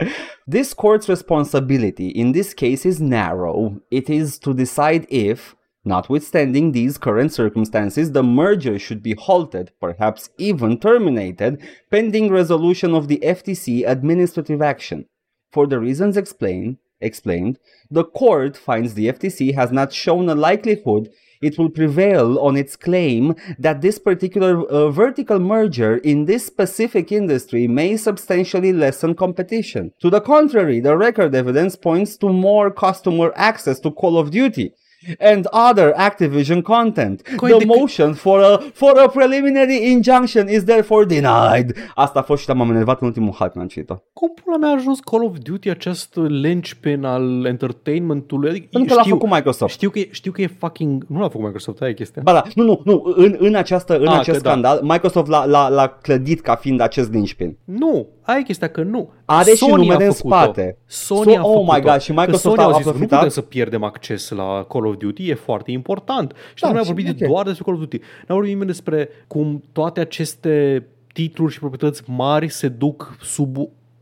This court's responsibility in this case is narrow. It is to decide if, notwithstanding these current circumstances, the merger should be halted, perhaps even terminated, pending resolution of the FTC administrative action. For the reasons explained, explained, the court finds the FTC has not shown a likelihood it will prevail on its claim that this particular uh, vertical merger in this specific industry may substantially lessen competition. To the contrary, the record evidence points to more customer access to Call of Duty and other Activision content. Coi the de- motion for a for a preliminary injunction is therefore denied. Asta a fost și m-am enervat în ultimul hack când am citit-o. Cum pula mea a ajuns Call of Duty acest linchpin al entertainmentului? Adică, Pentru că l-a făcut Microsoft. Știu că, e, știu că e fucking... Nu l-a făcut Microsoft, aia e chestia. Ba da, nu, nu, nu, în, în, această, în Ah, acest că da. scandal, Microsoft l-a, l-a, l-a clădit ca fiind acest linchpin. Nu, aia e chestia că nu. Are și Sony numere a în făcut-o. spate. Sony So- a oh făcut-o. my God, și Că Microsoft Sony a au zis, nu profitat? putem să pierdem acces la Call of of Duty e foarte important. Și Da, nu am și vorbit ok. doar despre Call of Duty. N-am vorbit nimeni despre cum toate aceste titluri și proprietăți mari se duc sub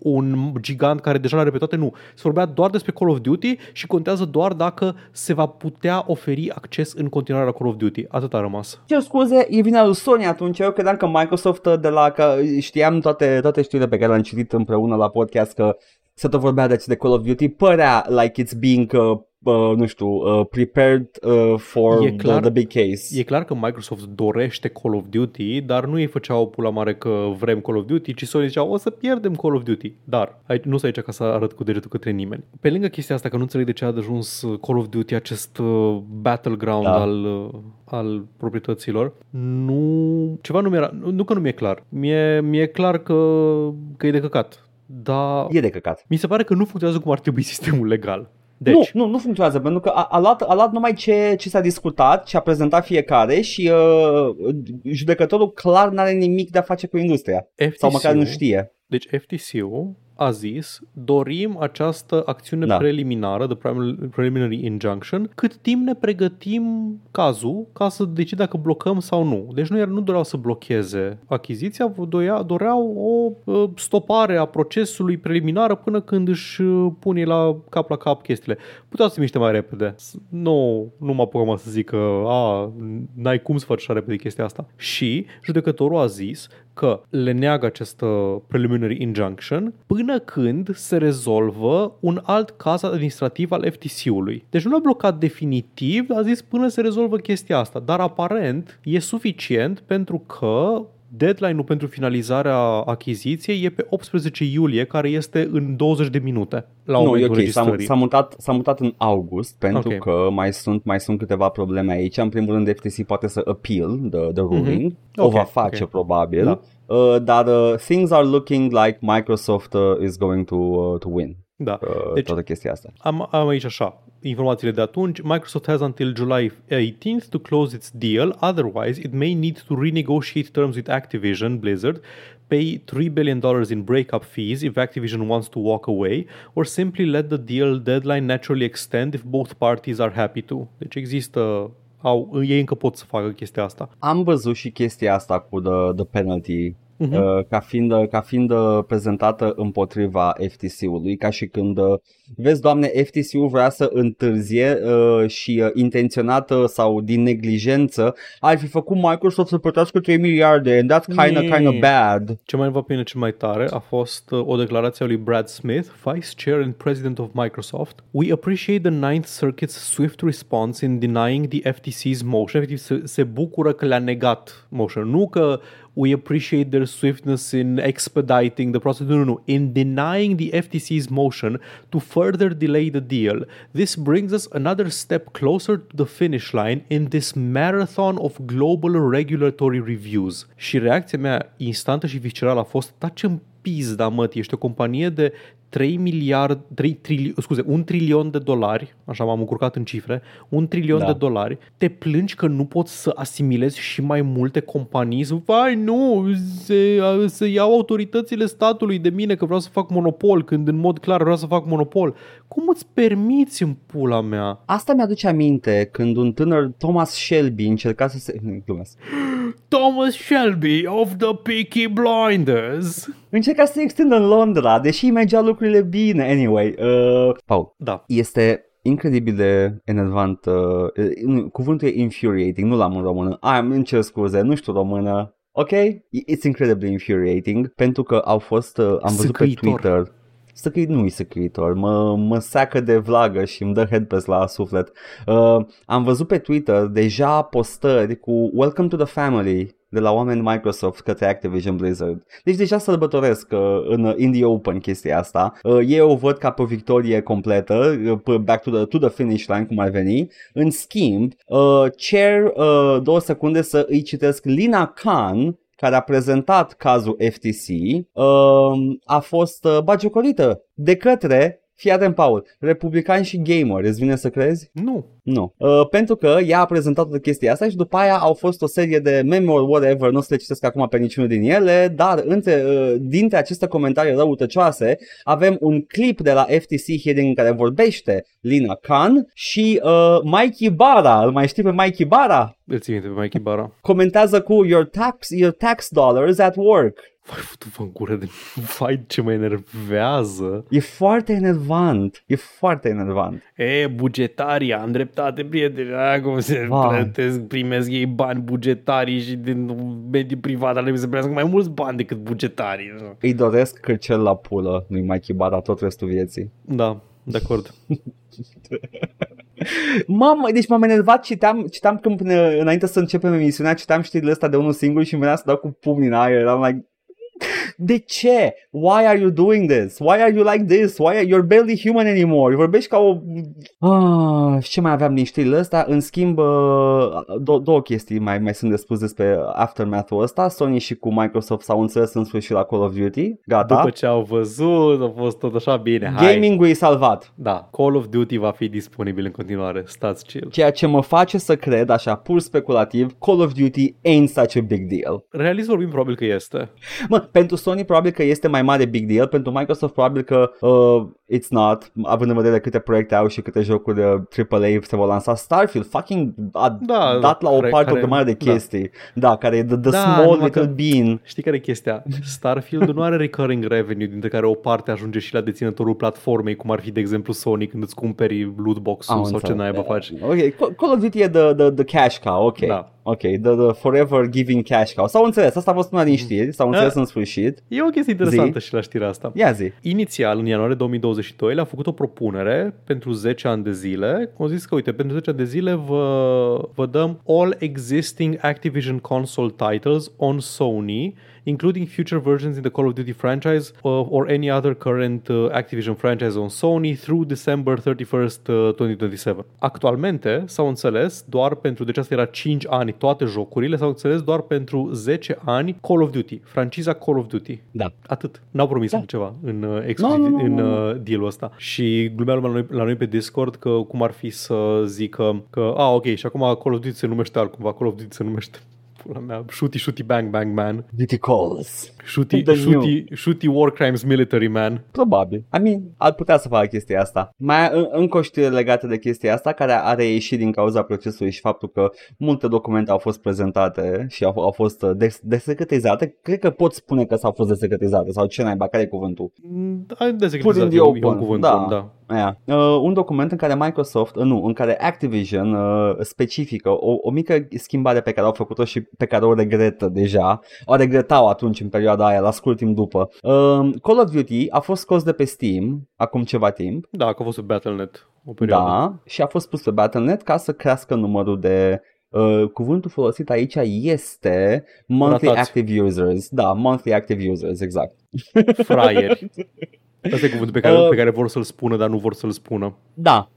un gigant care deja l-are pe toate, nu. Se vorbea doar despre Call of Duty și contează doar dacă se va putea oferi acces în continuare la Call of Duty. Atât a rămas. Cer scuze, e vina lui Sony atunci. Eu credeam că Microsoft uh, de la că știam toate, toate știrile pe care le-am citit împreună la podcast că se tot vorbea de, de Call of Duty, părea like it's being, uh, uh, nu știu, uh, prepared uh, for E the, clar- the big case. E clar că Microsoft dorește Call of Duty, dar nu ei făceau pula mare că vrem Call of Duty, ci Sony zicea o să pierdem Call of Duty. Dar aici, nu sunt aici ca să arăt cu degetul către nimeni. Pe lângă chestia asta că nu înțeleg de ce a ajuns Call of Duty acest uh, battleground Da. al, uh, al proprietăților, nu... Ceva nu mi-era... Nu, nu că nu mi-e clar. Mie, mi-e clar că, că e de căcat. Dar E de căcat. mi se pare că nu funcționează cum ar trebui sistemul legal. Deci, Nu, nu, nu funcționează, pentru că a, a, luat, a luat numai ce, ce s-a discutat, ce a prezentat fiecare și uh, judecătorul clar n-are nimic de a face cu industria. Sau măcar nu FTC-ul știe. Deci FTC-ul a zis, dorim această acțiune Da. preliminară, de primary- preliminary injunction, cât timp ne pregătim cazul ca să decid dacă blocăm sau nu. Deci nu, nu doreau să blocheze achiziția, dorea, doreau o uh, stopare a procesului preliminar până când își uh, pune la cap la cap chestiile. Puteau să se miște mai repede. S- Nu, nu mă apucam să zic că a, n-ai cum să faci așa repede chestia asta. Și judecătorul a zis că le neagă această preliminary injunction până când se rezolvă un alt caz administrativ al FTC-ului. Deci nu l-a blocat definitiv, a zis până se rezolvă chestia asta, dar aparent e suficient pentru că deadline-ul pentru finalizarea achiziției e pe 18 iulie, care este în 20 de minute la Nu, e momentul ok, s-a, registrării. s-a, mutat, s-a mutat în august pentru Ok. că mai sunt, mai sunt câteva probleme aici. În primul rând FTC poate să appeal the, the ruling, o Ok, va face ok. probabil, Da. uh, dar uh, things are looking like Microsoft uh, is going to, uh, to win Da. uh, Deci- toată chestia asta. Am, am aici așa, informațiile de atunci. Microsoft has until July 18th to close its deal, otherwise it may need to renegotiate terms with Activision Blizzard, pay $3 billion in breakup fees if Activision wants to walk away, or simply let the deal deadline naturally extend if both parties are happy to. Deci există, au, ei încă pot să facă chestia asta. Am văzut și chestia asta cu the, the penalty Mhm. uh, ca fiind, ca fiind uh, prezentată împotriva FTC-ului, ca și când, uh, vezi, doamne, FTC-ul vrea să întârzie uh, și uh, intenționată sau din neglijență ar fi făcut Microsoft să plătească 3 miliarde and that's kinda, Nee. kinda bad. Ce mai va pe mine cel mai tare a fost uh, o declarație a lui Brad Smith, Vice Chair and President of Microsoft. We appreciate the Ninth Circuit's swift response in denying the FTC's motion. Efectiv, se, se bucură că le-a negat motion. Nu că we appreciate their swiftness in expediting the process. Nu, nu, nu. In denying the FTC's motion to further delay the deal. This brings us another step closer to the finish line in this marathon of global regulatory reviews. Și reacția mea instantă și viscerală a fost, da ce pizda, mă, ești o companie de 3 miliarde, 3 trili, scuze, un trilion de dolari, așa m-am încurcat în cifre, un trilion Da. de dolari, te plângi că nu poți să asimilezi și mai multe companii, să, vai nu, se, se iau autoritățile statului de mine că vreau să fac monopol, când în mod clar vreau să fac monopol. Cum îți permiți în pula mea? Asta mi-aduce aminte când un tânăr Thomas Shelby încerca să se... Glumesc. Thomas Shelby of the Peaky Blinders. Încerca să se extindă în Londra, deși îi mergeau lucrurile bine. Anyway, uh, Paul, Da. este incredibil de enervant. Uh, nu, cuvântul e infuriating, nu l-am în română. Am, îmi cer scuze, nu știu română. Ok? It's incredibly infuriating pentru că au fost, uh, am văzut pe Săcăitor. Twitter Săcăit nu-i săcăitor, mă, mă seacă de vlagă și îmi dă headpass la suflet. Uh, am văzut pe Twitter deja postări cu Welcome to the Family de la oameni Microsoft către Activision Blizzard. Deci deja sărbătoresc uh, în Indie Open chestia asta. Uh, ei o văd ca pe o victorie completă, uh, p- back to the, to the finish line, cum ar veni. În schimb, uh, cer uh, două secunde să îi citesc Lina Khan, care a prezentat cazul FTC, uh, a fost uh, bagiocorită de către Fii atent, Paul, republican și gamer, îți vine să crezi? Nu. Nu. Uh, pentru că ea a prezentat de chestia asta și după aia au fost o serie de meme or whatever, nu o să le citesc acum pe niciunul din ele, dar între, uh, dintre aceste comentarii răutăcioase avem un clip de la FTC hearing în care vorbește Lina Khan și uh, Mikey Bara, îl mai știi pe Mikey Bara? Îl ții minte pe Mikey Bara. Comentează cu your tax, your tax dollars at work. Vai, futu-vă în gură de... Vai, ce mă enervează. E foarte enervant, e foarte enervant. E, bugetarii, am dreptate, prieteni. A, cum se Vai. plătesc, primesc ei bani bugetarii și din mediul privat ar trebui să primească mai mulți bani decât bugetarii. Îi doresc cârcel la pulă lui Mikey Bara tot restul vieții. Da, de acord. Mamă, deci m-am enervat, citeam, citeam când până înainte să începem emisiunea, citeam știrile astea de unul singur și îmi venea să dau cu pumnii în aer, eram like, de ce? Why are you doing this? Why are you like this? Why are... You're barely human anymore. Vorbești ca o... Ah, și ce mai aveam din știrile astea? În schimb, uh, dou- două chestii mai, mai sunt de spus despre aftermath-ul ăsta. Sony și cu Microsoft s-au înțeles în sfârșit la Call of Duty. Gata. După ce au văzut, a fost tot așa bine. Hai. Gaming-ul e salvat. Da, Call of Duty va fi disponibil în continuare. Stați chill. Ceea ce mă face să cred, așa pur speculativ, Call of Duty ain't such a big deal. Realist vorbim, probabil că este. Mă, pentru Sony probabil că este mai mare big deal, pentru Microsoft probabil că uh, it's not, având în vedere câte proiecte au și câte jocuri uh, AAA se vor lansa. Starfield fucking a Da, dat la o care- parte care- o grămadă de da. chestii. Da, care e the, the Da, small numai little că- bean. Știi care e chestia? Starfield nu are recurring revenue, dintre care o parte ajunge și la deținătorul platformei, cum ar fi, de exemplu, Sony când îți cumperi loot box-ul Am sau ce înțeles. naiba faci. Ok, Call- Call of Duty e the, the, the cash cow, ok. Da. Ok, the, the forever giving cash cow. S-au înțeles, asta a fost una din știri, s-au înțeles Da. în sfârșit. E o chestie interesantă și la știrea asta. Ia zi. Inițial, în ianuarie 2022, le-a făcut o propunere pentru 10 ani de zile. Au zis că, uite, pentru 10 ani de zile vă, vă dăm all existing Activision console titles on Sony, including future versions in the Call of Duty franchise uh, or any other current uh, Activision franchise on Sony through December 31st, uh, 2027. Actualmente s-au înțeles doar pentru, deci asta era 5 ani toate jocurile, s-au înțeles doar pentru 10 ani Call of Duty, franciza Call of Duty. Da. Atât. N-au promis Da. altceva în, uh, exclusiv, Nu, nu, nu, în nu. uh, deal-ul ăsta. Și glumeam la noi, la noi pe Discord că cum ar fi să zică că, a, ok, și acum Call of Duty se numește altcumva, Call of Duty se numește pula mea, Shooty Shooty Bang Bang Man, Duty calls. Shooty, The shooty, shooty War Crimes Military Man. Probabil. I mean, ar putea să facă chestia asta. Mai în, încă o știre legată de chestia asta care a reieșit din cauza procesului și faptul că multe documente au fost prezentate și au, au fost uh, des, desecretizate. Cred că pot spune că s-au fost desecretizate sau ce naiba, care e cuvântul? Mm, Ai Put desecretizat, in the e, un- e un open. cuvânt Da. bun, da. Aia. Uh, un document în care Microsoft, uh, nu, în care Activision uh, specifică o, o mică schimbare pe care au făcut-o și pe care o regretă deja, o regretau atunci în perioada aia, la scurt timp după. Uh, Call of Duty a fost scos de pe Steam acum ceva timp, Da, că a fost pe Battle.net o perioadă. da, și a fost pus pe Battle.net ca să crească numărul de Uh, cuvântul folosit aici este monthly Ratați. active users. Da, monthly active users, exact. Fraieri. Asta e cuvântul pe care, Uh, pe care vor să-l spună, dar nu vor să-l spună. Da.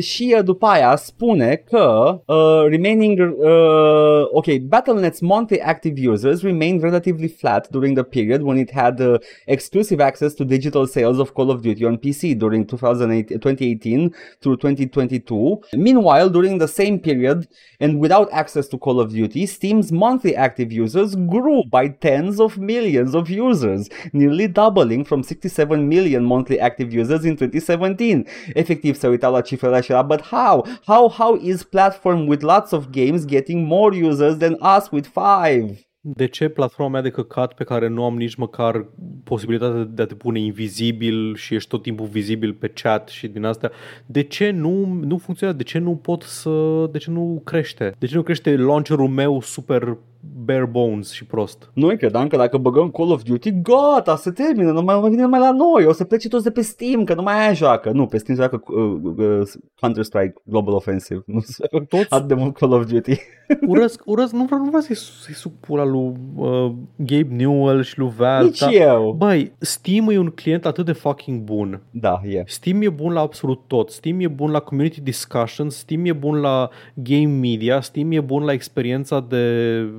Și după aia spune că uh, remaining uh, ok, Battle.net's monthly active users remained relatively flat during the period when it had uh, exclusive access to digital sales of Call of Duty on PC during 2018 through 2022. Meanwhile, during the same period and without access to Call of Duty, Steam's monthly active users grew by tens of millions of users, nearly doubling from 67 million monthly active users in 2017. Efectiv se uitau la cifrele și era, but how? How, how is platform with lots of games getting more users than us with five? De ce platforma mea de căcat pe care nu am nici măcar posibilitatea de a te pune invizibil și ești tot timpul vizibil pe chat și din astea, de ce nu, nu funcționează? De ce nu pot să... De ce nu crește? De ce nu crește launcherul meu super bare bones și prost? Noi credeam că dacă băgăm Call of Duty, gata, se termină, nu mai, nu mai vine numai la noi, o să plece toți de pe Steam, că nu mai aia joacă. Nu, pe Steam joacă uh, uh, Counter-Strike Global Offensive, nu se joacă Toți atât de mult Call of Duty. urăsc, urăsc, nu vreau, nu vreau să-i, să-i suc pula lui uh, Gabe Newell și lui Valve. Nici eu. Băi, Steam e un client atât de fucking bun. Da, e. Steam e bun la absolut tot. Steam e bun la community discussion, Steam e bun la game media, Steam e bun la experiența de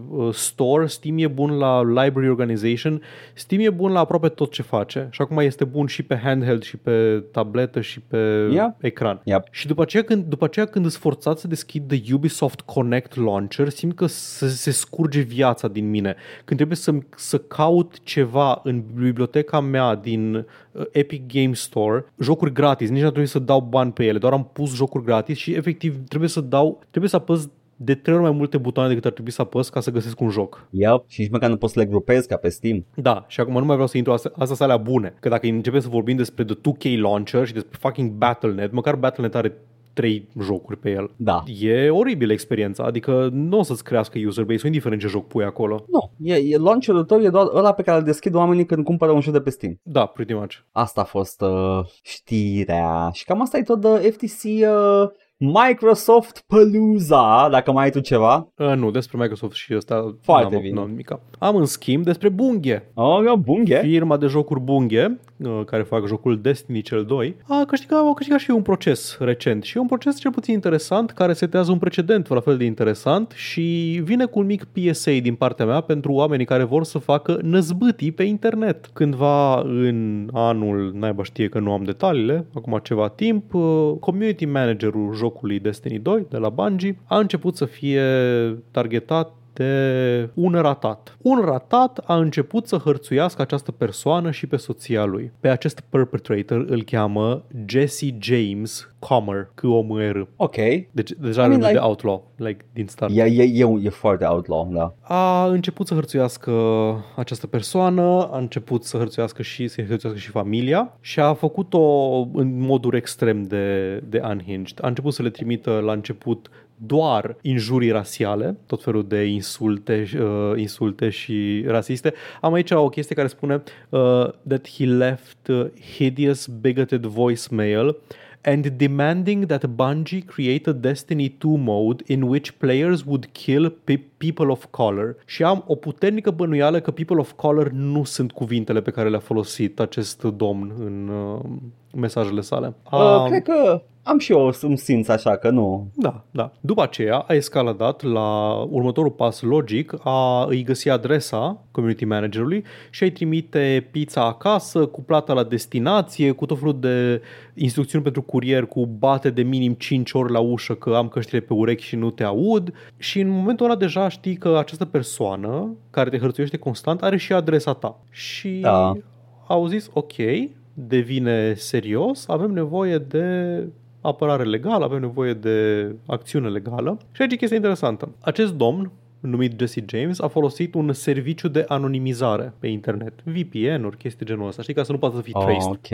uh, store, Steam e bun la library organization, Steam e bun la aproape tot ce face și acum este bun și pe handheld și pe tabletă și pe Yeah. ecran. Yep. Și după aceea, când, după aceea când îți forțați să deschid The Ubisoft Connect Launcher, simt că se, se scurge viața din mine. Când trebuie să, să caut ceva în biblioteca mea din uh, Epic Game Store, jocuri gratis, nici nu trebuie să dau bani pe ele, doar am pus jocuri gratis și efectiv trebuie să dau, trebuie să apăs de trei ori mai multe butoane decât ar trebui să apăs ca să găsesc un joc. Yep. Și nici măcar nu poți să le grupezi ca pe Steam. Da, și acum nu mai vreau să intru astea, astea sunt alea bune. Că dacă începem să vorbim despre The 2K Launcher și despre fucking Battle.net, măcar Battle.net are trei jocuri pe el. Da. E oribilă experiența, adică nu o să-ți crească user base indiferent ce joc pui acolo. Nu, e, e launcherul tău e doar ăla pe care îl deschid oamenii când cumpără un joc de pe Steam. Da, pretty much. Asta a fost uh, știrea. Și cam asta e tot de FTC uh, Microsoft Palooza, dacă mai ai tu ceva. Uh, nu, despre Microsoft și ăsta Foarte n-am, bine. n-am nimica. Am în schimb despre Bungie. Oh, eu bunghe. Firma de jocuri Bungie, uh, care fac jocul Destiny cel 2, a câștigat, a câștigat și un proces recent. Și e un proces cel puțin interesant, care setează un precedent la fel de interesant și vine cu un mic PSA din partea mea pentru oamenii care vor să facă năzbâtii pe internet. Cândva în anul, naiba știe că nu am detaliile, acum ceva timp, uh, community managerul jocului Destiny 2 de la Bungie a început să fie targetat de un ratat. Un ratat a început să hărțuiască această persoană și pe soția lui. Pe acest perpetrator îl cheamă Jesse James Comer, c o m r Ok. Deci deja I are mean, nume like- de outlaw, like din start. E, e, e, e foarte outlaw, da. A început să hărțuiască această persoană, a început să hărțuiască și să hărțuiască și familia și a făcut-o în moduri extrem de, de unhinged. A început să le trimită la început doar injurii rasiale, tot felul de insulte, uh, insulte și rasiste. Am aici o chestie care spune uh, that he left uh, hideous bigoted voicemail and demanding that Bungie create a Destiny 2 mode in which players would kill pe- people of color. Și am o puternică bănuială că people of color nu sunt cuvintele pe care le-a folosit acest domn în uh, mesajele sale. Uh, A- cred că am și eu un simț așa că nu. da, da. După aceea a escaladat la următorul pas logic, a îi găsi adresa community managerului și a-i trimite pizza acasă cu plata la destinație, cu tot felul de instrucțiuni pentru curier cu bate de minim 5 ori la ușă că am căștile pe urechi și nu te aud și în momentul ăla deja știi că această persoană care te hărțuiește constant are și adresa ta. Și Da. au zis ok, devine serios, avem nevoie de apărare legală, avem nevoie de acțiune legală. Și aici e chestia interesantă. Acest domn, numit Jesse James, a folosit un serviciu de anonimizare pe internet. VPN-uri, chestii genul ăsta, știi, ca să nu poată să fii traced. Ok.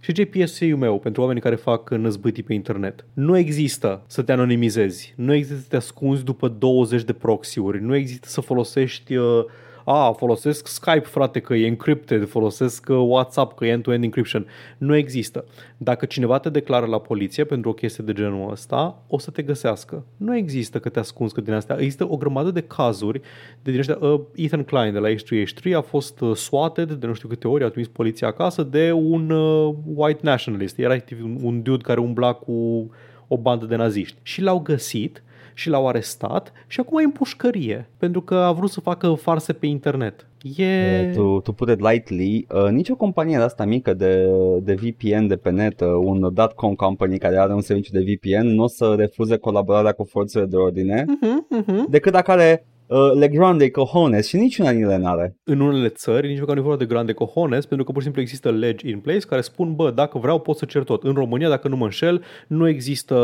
Și ce e PSA-ul meu pentru oamenii care fac năzbâtii pe internet? Nu există să te anonimizezi, nu există să te ascunzi după 20 de proxy-uri, nu există să folosești uh, a, folosesc Skype, frate, că e encrypted, folosesc uh, WhatsApp, că e end-to-end encryption. Nu există. Dacă cineva te declară la poliție pentru o chestie de genul ăsta, o să te găsească. Nu există că te ascunzi că din astea. Există o grămadă de cazuri de din ăștia. Uh, Ethan Klein de la H3H3 a fost uh, swatted de nu știu câte ori, a trimis poliția acasă de un uh, white nationalist. Era efectiv un, un dude care umbla cu o bandă de naziști. Și l-au găsit și l-au arestat și acum e în pușcărie pentru că a vrut să facă farse pe internet. E... To, to put it lightly, uh, nicio companie de asta mică de, de VPN de pe net, uh, un .com company care are un serviciu de VPN, nu o să refuze colaborarea cu forțele de ordine, Uh-huh, uh-huh. decât dacă are uh, le grande cojones și niciuna din ele n-are. În unele țări, nici măcar nu e vorba de grande cojones, pentru că pur și simplu există legi in place care spun, bă, dacă vreau pot să cer tot. În România, dacă nu mă înșel, nu există,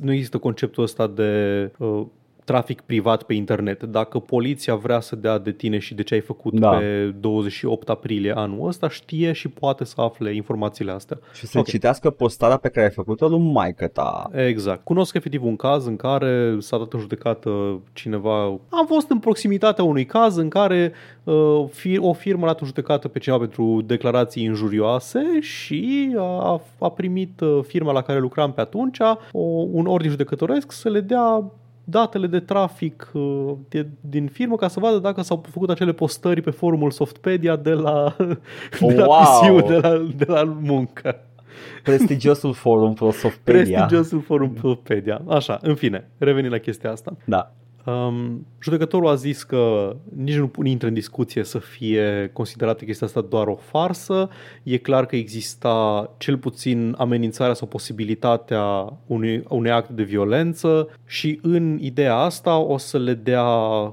nu există conceptul ăsta de uh, trafic privat pe internet. Dacă poliția vrea să dea de tine și de ce ai făcut Da. pe 28 aprilie anul ăsta, știe și poate să afle informațiile astea. Și să Ok. citească postarea pe care ai făcut-o lui maică ta. Exact. Cunosc efectiv un caz în care s-a dat în judecată cineva. Am fost în proximitatea unui caz în care uh, fir- o firmă l-a dat în judecată pe cineva pentru declarații injurioase și a, a primit uh, firma la care lucram pe atunci o, un ordin judecătoresc să le dea datele de trafic uh, de, din firmă ca să vadă dacă s-au făcut acele postări pe forumul Softpedia de la, de la Wow! PC-ul de la, de la muncă. Prestigiosul forum Prosofpedia. Prestigiosul forum Wikipedia. Așa, în fine, revenind la chestia asta. Da. Um, judecătorul a zis că nici nu intră în discuție să fie considerată chestia asta doar o farsă. E clar că exista cel puțin amenințarea sau posibilitatea unui, unui act de violență și în ideea asta o să le dea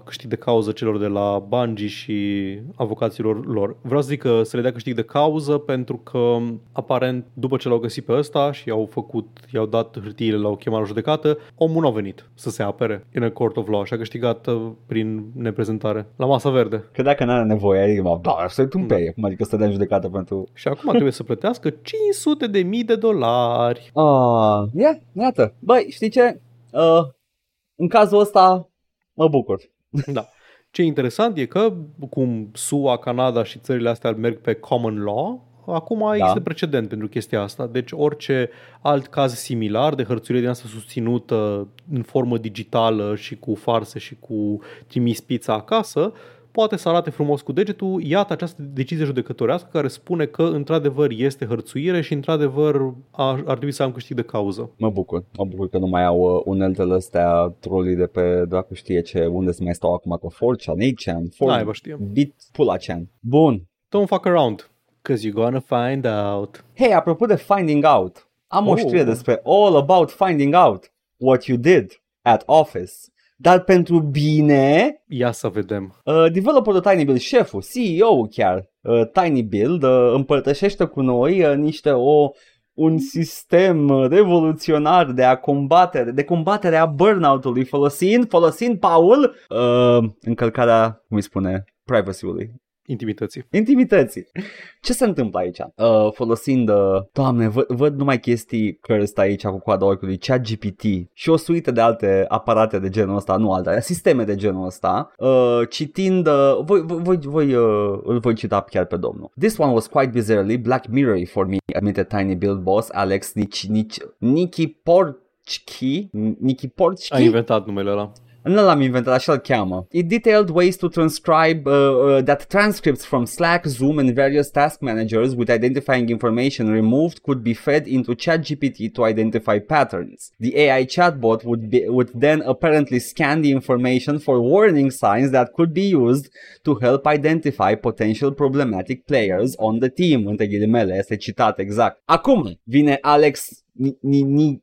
câștig de cauză celor de la Bungie și avocaților lor. Vreau să zic că să le dea câștig de cauză pentru că aparent după ce l-au găsit pe ăsta și i-au făcut, i-au dat hârtiile la o chemare judecată, omul nu a venit să se apere în a court of law și a câștigat uh, prin neprezentare la masa verde. Că dacă n-are nevoie, adică, da, să-i tâmpeie, da. cum adică să dea în judecată pentru... Și acum trebuie să plătească 500 de mii de dolari. Ah, yeah, iată. Băi, știi ce? Uh, în cazul ăsta mă bucur. Da. Ce e interesant e că, cum SUA, Canada și țările astea merg pe common law, acum da. există precedent pentru chestia asta. Deci orice alt caz similar de hărțuire din asta susținută în formă digitală și cu farse și cu trimis pizza acasă, poate să arate frumos cu degetul, iată această decizie judecătorească care spune că într-adevăr este hărțuire și într-adevăr ar, ar trebui să am câștig de cauză. Mă bucur, mă bucur că nu mai au uh, uneltele astea trolii de pe dracu știe ce, unde se mai stau acum cu 4chan, 8chan, 4 știe. bit pula chan. Bun. Don't fuck around, cause you're gonna find out. Hey, apropo de finding out, am oh. o știre despre all about finding out what you did at office dar pentru bine... Ia să vedem. Uh, developerul Tiny Build, șeful, CEO chiar, uh, Tiny Build, uh, împărtășește cu noi uh, niște o un sistem revoluționar de a combatere, de combatere a burnout-ului folosind, folosind, Paul, uh, încălcarea, cum îi spune, privacy-ului. Intimității. Intimității. Ce se întâmplă aici? Uh, folosind, uh, doamne, văd, văd numai chestii cursed aici cu coada ochiului, chat GPT și o suită de alte aparate de genul ăsta, nu alte, sisteme de genul ăsta, uh, citind, uh, voi, voi, voi uh, îl voi cita chiar pe domnul. This one was quite bizarrely Black Mirror for me, admitted Tiny Build boss Alex Nici, Nici, Nichi Porchki, Nichi Porchki? A inventat numele ăla. Nu l-am inventat, așa îl cheamă. It detailed ways to transcribe uh, uh, that transcripts from Slack, Zoom and various task managers with identifying information removed could be fed into ChatGPT to identify patterns. The AI chatbot would, be, would then apparently scan the information for warning signs that could be used to help identify potential problematic players on the team. Între ghilimele, este citat exact. Acum vine Alex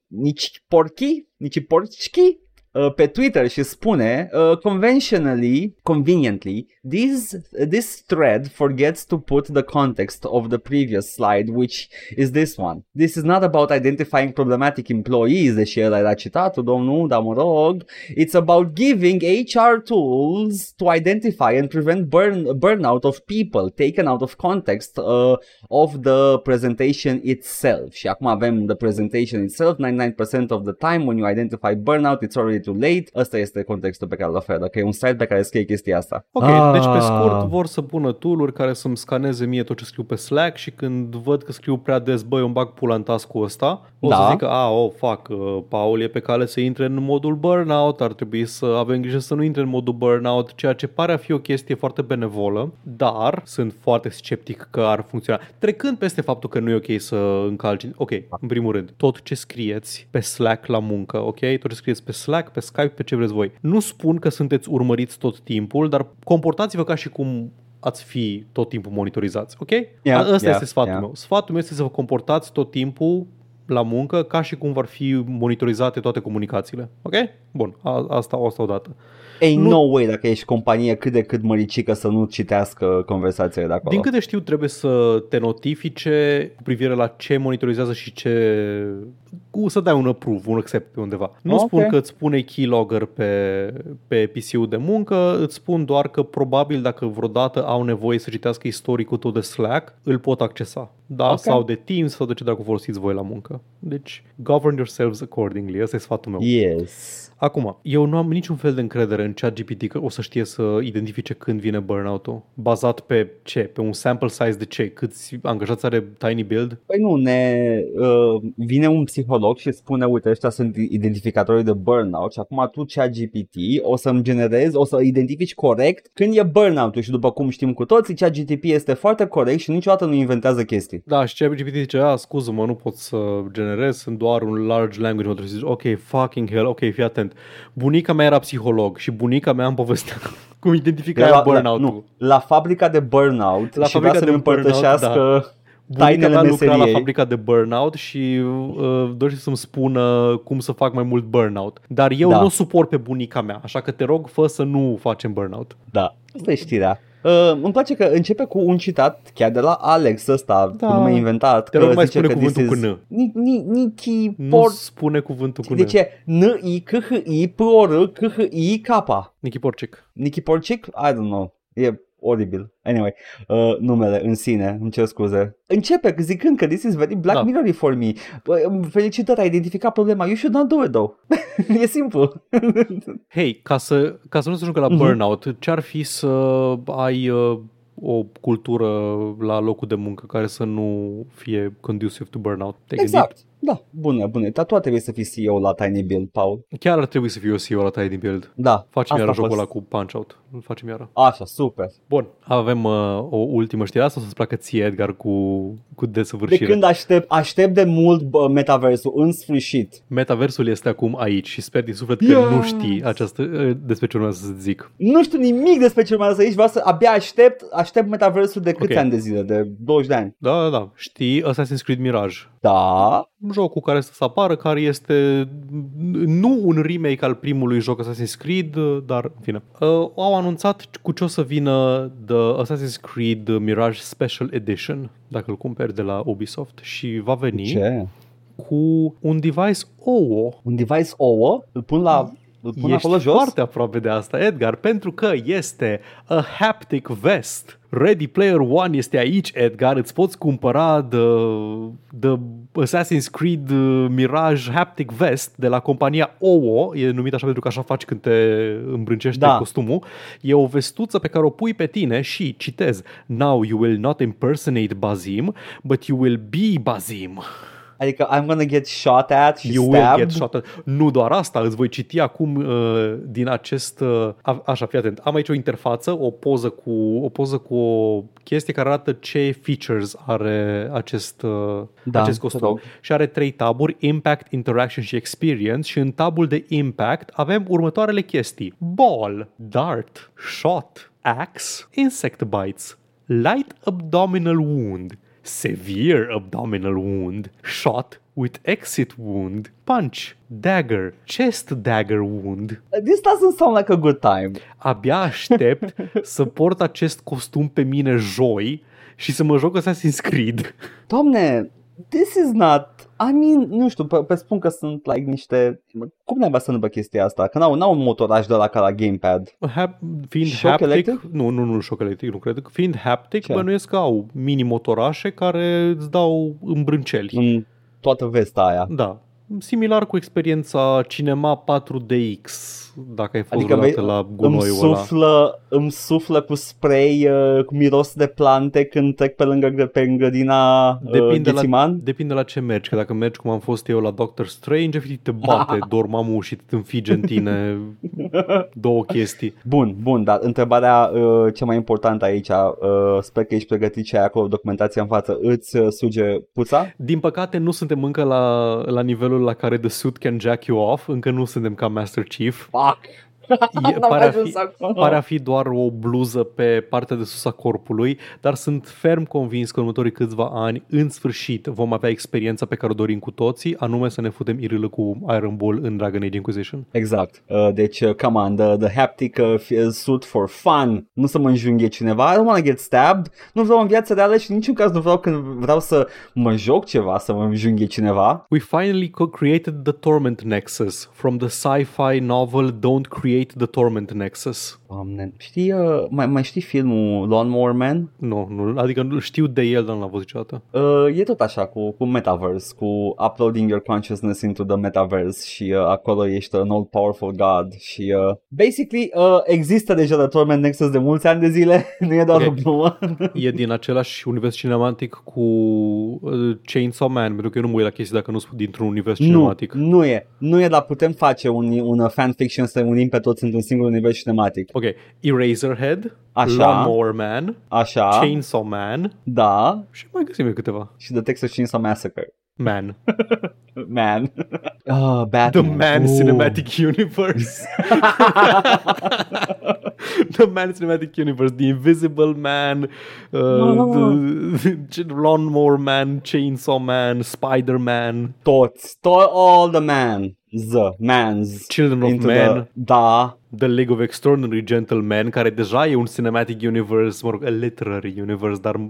Nici Porchi? Nici Porchi? Uh, pe Twitter și spune uh, conventionally, conveniently, this, this thread forgets to put the context of the previous slide, which is this one. This is not about identifying problematic employees, deși el era citat, domnul, dar mă rog. It's about giving HR tools to identify and prevent burn, burnout of people taken out of context uh, of the presentation itself. Și acum avem the presentation itself, 99% of the time when you identify burnout, it's already too late. Ăsta este contextul pe care îl oferă, că e un site pe care scrie chestia asta. Ok, ah. deci pe scurt vor să pună tool care să-mi scaneze mie tot ce scriu pe Slack și când văd că scriu prea des, băi, îmi bag pula în task ăsta, o da. să zic că, a, oh, fac, uh, Paul e pe cale să intre în modul burnout, ar trebui să avem grijă să nu intre în modul burnout, ceea ce pare a fi o chestie foarte benevolă, dar sunt foarte sceptic că ar funcționa. Trecând peste faptul că nu e ok să încalci, ok, în primul rând, tot ce scrieți pe Slack la muncă, ok, tot ce scrieți pe Slack, pe Skype, pe ce vreți voi. Nu spun că sunteți urmăriți tot timpul, dar comportați-vă ca și cum ați fi tot timpul monitorizați, ok? Yeah, Asta yeah, este sfatul yeah. meu. Sfatul meu este să vă comportați tot timpul la muncă ca și cum vor fi monitorizate toate comunicațiile. Ok? Bun, a, asta, asta odată. Ei, nu... no way dacă ești companie cât de cât măricică să nu citească conversațiile de acolo. Din câte știu, trebuie să te notifice cu privire la ce monitorizează și ce... Cu să dai un approve, un accept pe undeva. Nu okay. spun că îți spune keylogger pe, pe PC-ul de muncă, îți spun doar că probabil dacă vreodată au nevoie să citească istoricul tău de Slack, îl pot accesa. Da? Okay. Sau de Teams sau de ce dacă folosiți voi la muncă. Deci, govern yourselves accordingly. Asta e sfatul meu. Yes. Acum, eu nu am niciun fel de încredere în ChatGPT că o să știe să identifice când vine burnout-ul. Bazat pe ce? Pe un sample size de ce? Câți angajați are Tiny Build? Păi nu, ne uh, vine un psiholog psiholog și spune, uite, ăștia sunt identificatorii de burnout și acum tu, cea GPT, o să-mi generezi, o să identifici corect când e burnout-ul și după cum știm cu toții, cea GTP este foarte corect și niciodată nu inventează chestii. Da, și cea GPT zice, a, scuză-mă, nu pot să generez, sunt doar un large language model. Și zici, ok, fucking hell, ok, fii atent. Bunica mea era psiholog și bunica mea îmi povestea cum identifica la, burnout-ul. La, nu, la fabrica de burnout La și fabrica vrea să de ne împărtășească burnout, da. Bunica tainele mea lucra la meseriei. fabrica de burnout și uh, dorește să-mi spună cum să fac mai mult burnout. Dar eu Da. nu suport pe bunica mea, așa că te rog, fă să nu facem burnout. Da, asta e știrea. Uh, îmi place că începe cu un citat chiar de la Alex ăsta, Da. cu nume inventat. Te că rog, mai zice spune că cuvântul this cu is- N. Ni, ni, Nichi Nu Port. spune cuvântul cu De N. ce? N-I-C-H-I P-O-R C-H-I K. Nicky Porcic. Nicky Porcic? I don't know. E oribil. Anyway, uh, numele în sine, îmi cer scuze. Începe zicând că this is very Black Da. Mirror for me. Bă, Felicitări, ai identificat problema. You should not do it though. e simplu. Hei, ca să, ca să nu se ajungă la Mhm. burnout, ce-ar fi să ai uh, o cultură la locul de muncă care să nu fie conducive to burnout? Te-ai exact. Da, bună, bună. Dar tu trebuie să fii CEO la Tiny Build, Paul. gândit? Chiar ar trebui să fiu eu CEO la Tiny Build. Da. Facem asta iară a jocul fost. ăla cu Punch-Out. Îl facem iară. Așa, super. Bun, avem uh, o ultimă știre. Asta o să-ți placă ție, Edgar, cu, cu De desăvârșire. când aștept, aștept de mult bă, metaversul, în sfârșit. Metaversul este acum aici și sper din suflet că Yes! nu știi această, uh, despre ce urmează să zic. Nu știu nimic despre ce urmează aici, vreau să abia aștept, aștept metaversul de câți Ok. ani de zile, de 20 de ani. Da, da, da. Știi Assassin's Creed Mirage. Da, jocul care să apară, care este nu un remake al primului joc Assassin's Creed, dar în fine. Uh, au anunțat cu ce o să vină The Assassin's Creed Mirage Special Edition, dacă îl cumperi de la Ubisoft și va veni ce? cu un device ouă. Un device ouă, îl pun la îl pun Ești acolo jos? foarte aproape de asta, Edgar, pentru că este a haptic vest. Ready Player One este aici, Edgar, îți poți cumpăra the, the Assassin's Creed uh, Mirage Haptic Vest de la compania OWO, e numit așa pentru că așa faci când te îmbrâncește Da. costumul. E o vestuță pe care o pui pe tine și, citez, Now you will not impersonate Bazim, but you will be Bazim. Adică I'm gonna get shot at și You will stabbed. get shot. at- Nu doar asta, îți voi citi acum uh, din acest... Uh, a- așa, fii atent. Am aici o interfață, o poză cu o poză cu o chestie care arată ce features are acest, uh, Da, acest te costum. rog. Și are trei taburi, Impact, Interaction și Experience și în tabul de Impact avem următoarele chestii. Ball, Dart, Shot, Axe, Insect Bites, Light Abdominal Wound, Severe Abdominal Wound, Shot with Exit Wound, Punch, Dagger, Chest Dagger Wound. This doesn't sound like a good time. Abia aștept să port acest costum pe mine joi și să mă joc Assassin's Creed. Doamne, this is not... I mean, nu știu, pe, pe spun că sunt like niște... Cum ne să numă chestia asta? Că n-au, n-au un motoraj de la ca la gamepad. Hap, fiind Șoc haptic, electric? nu, nu, nu șoc electric, nu cred. Fiind haptic, Ce? bănuiesc că au mini motorașe care îți dau îmbrânceli. În toată vesta aia. Da. Similar cu experiența Cinema 4DX, dacă ai fost Adică adică vei- la Îmi gunoiul ăla. suflă, îmi suflă cu spray, uh, cu miros de plante când trec pe lângă, gră- pe grădina uh, Depinde la, Ghețiman. depinde la ce mergi, că dacă mergi cum am fost eu la Doctor Strange, efectiv te bate dormamul și te înfige în tine două chestii. Bun, bun, dar întrebarea uh, cea mai importantă aici, uh, sper că ești pregătit și ai acolo documentația în față, îți uh, suge puța? Din păcate nu suntem încă la, la nivelul la care The Suit can jack you off, încă nu suntem ca Master Chief. Fuck! E, N-am pare, a ajuns fi, acolo. pare a fi doar o bluză pe partea de sus a corpului, dar sunt ferm convins că în următorii câțiva ani, în sfârșit, vom avea experiența pe care o dorim cu toții, anume să ne futem irilă cu Iron Bull în Dragon Age Inquisition. Exact. Uh, deci, uh, come on, the, the haptic uh, f- suit for fun. Nu să mă înjunghe cineva. I don't wanna get stabbed. Nu vreau în viața reală și în niciun caz nu vreau când vreau să mă joc ceva, să mă înjunghe cineva. We finally co- created the Torment Nexus from the sci-fi novel Don't Create the Torment Nexus. Doamne, știi, uh, mai, mai știi filmul Lawnmower Man? Nu, nu, adică nu știu de el, dar nu l-am văzut niciodată. Uh, e tot așa cu, cu metaverse, cu uploading your consciousness into the metaverse și uh, acolo ești un all powerful god și uh, basically uh, există deja de Torment Nexus de mulți ani de zile, nu e doar Ok. o glumă. E din același univers cinematic cu uh, Chainsaw Man, pentru că eu nu mă uit la chestii dacă nu sunt dintr-un univers nu, cinematic. nu e, nu e, dar putem face un, un fanfiction să unim pe toți într-un singur univers cinematic. Ok, Eraserhead, Așa. Lawnmower Man, Așa, Chainsaw Man da, și mai găsim eu câteva. și The Texas Chainsaw Massacre. Man. Man. Uh, Batman. The Man Ooh. Cinematic Universe. the Man Cinematic Universe, The Invisible Man, uh, the, the Lawnmower Man, Chainsaw Man, Spider Man, Toți, to- all the man, the mans. Children of into Men, The, da, The League of Extraordinary Gentlemen, care deja e un cinematic universe, mă rog, a literary universe, dar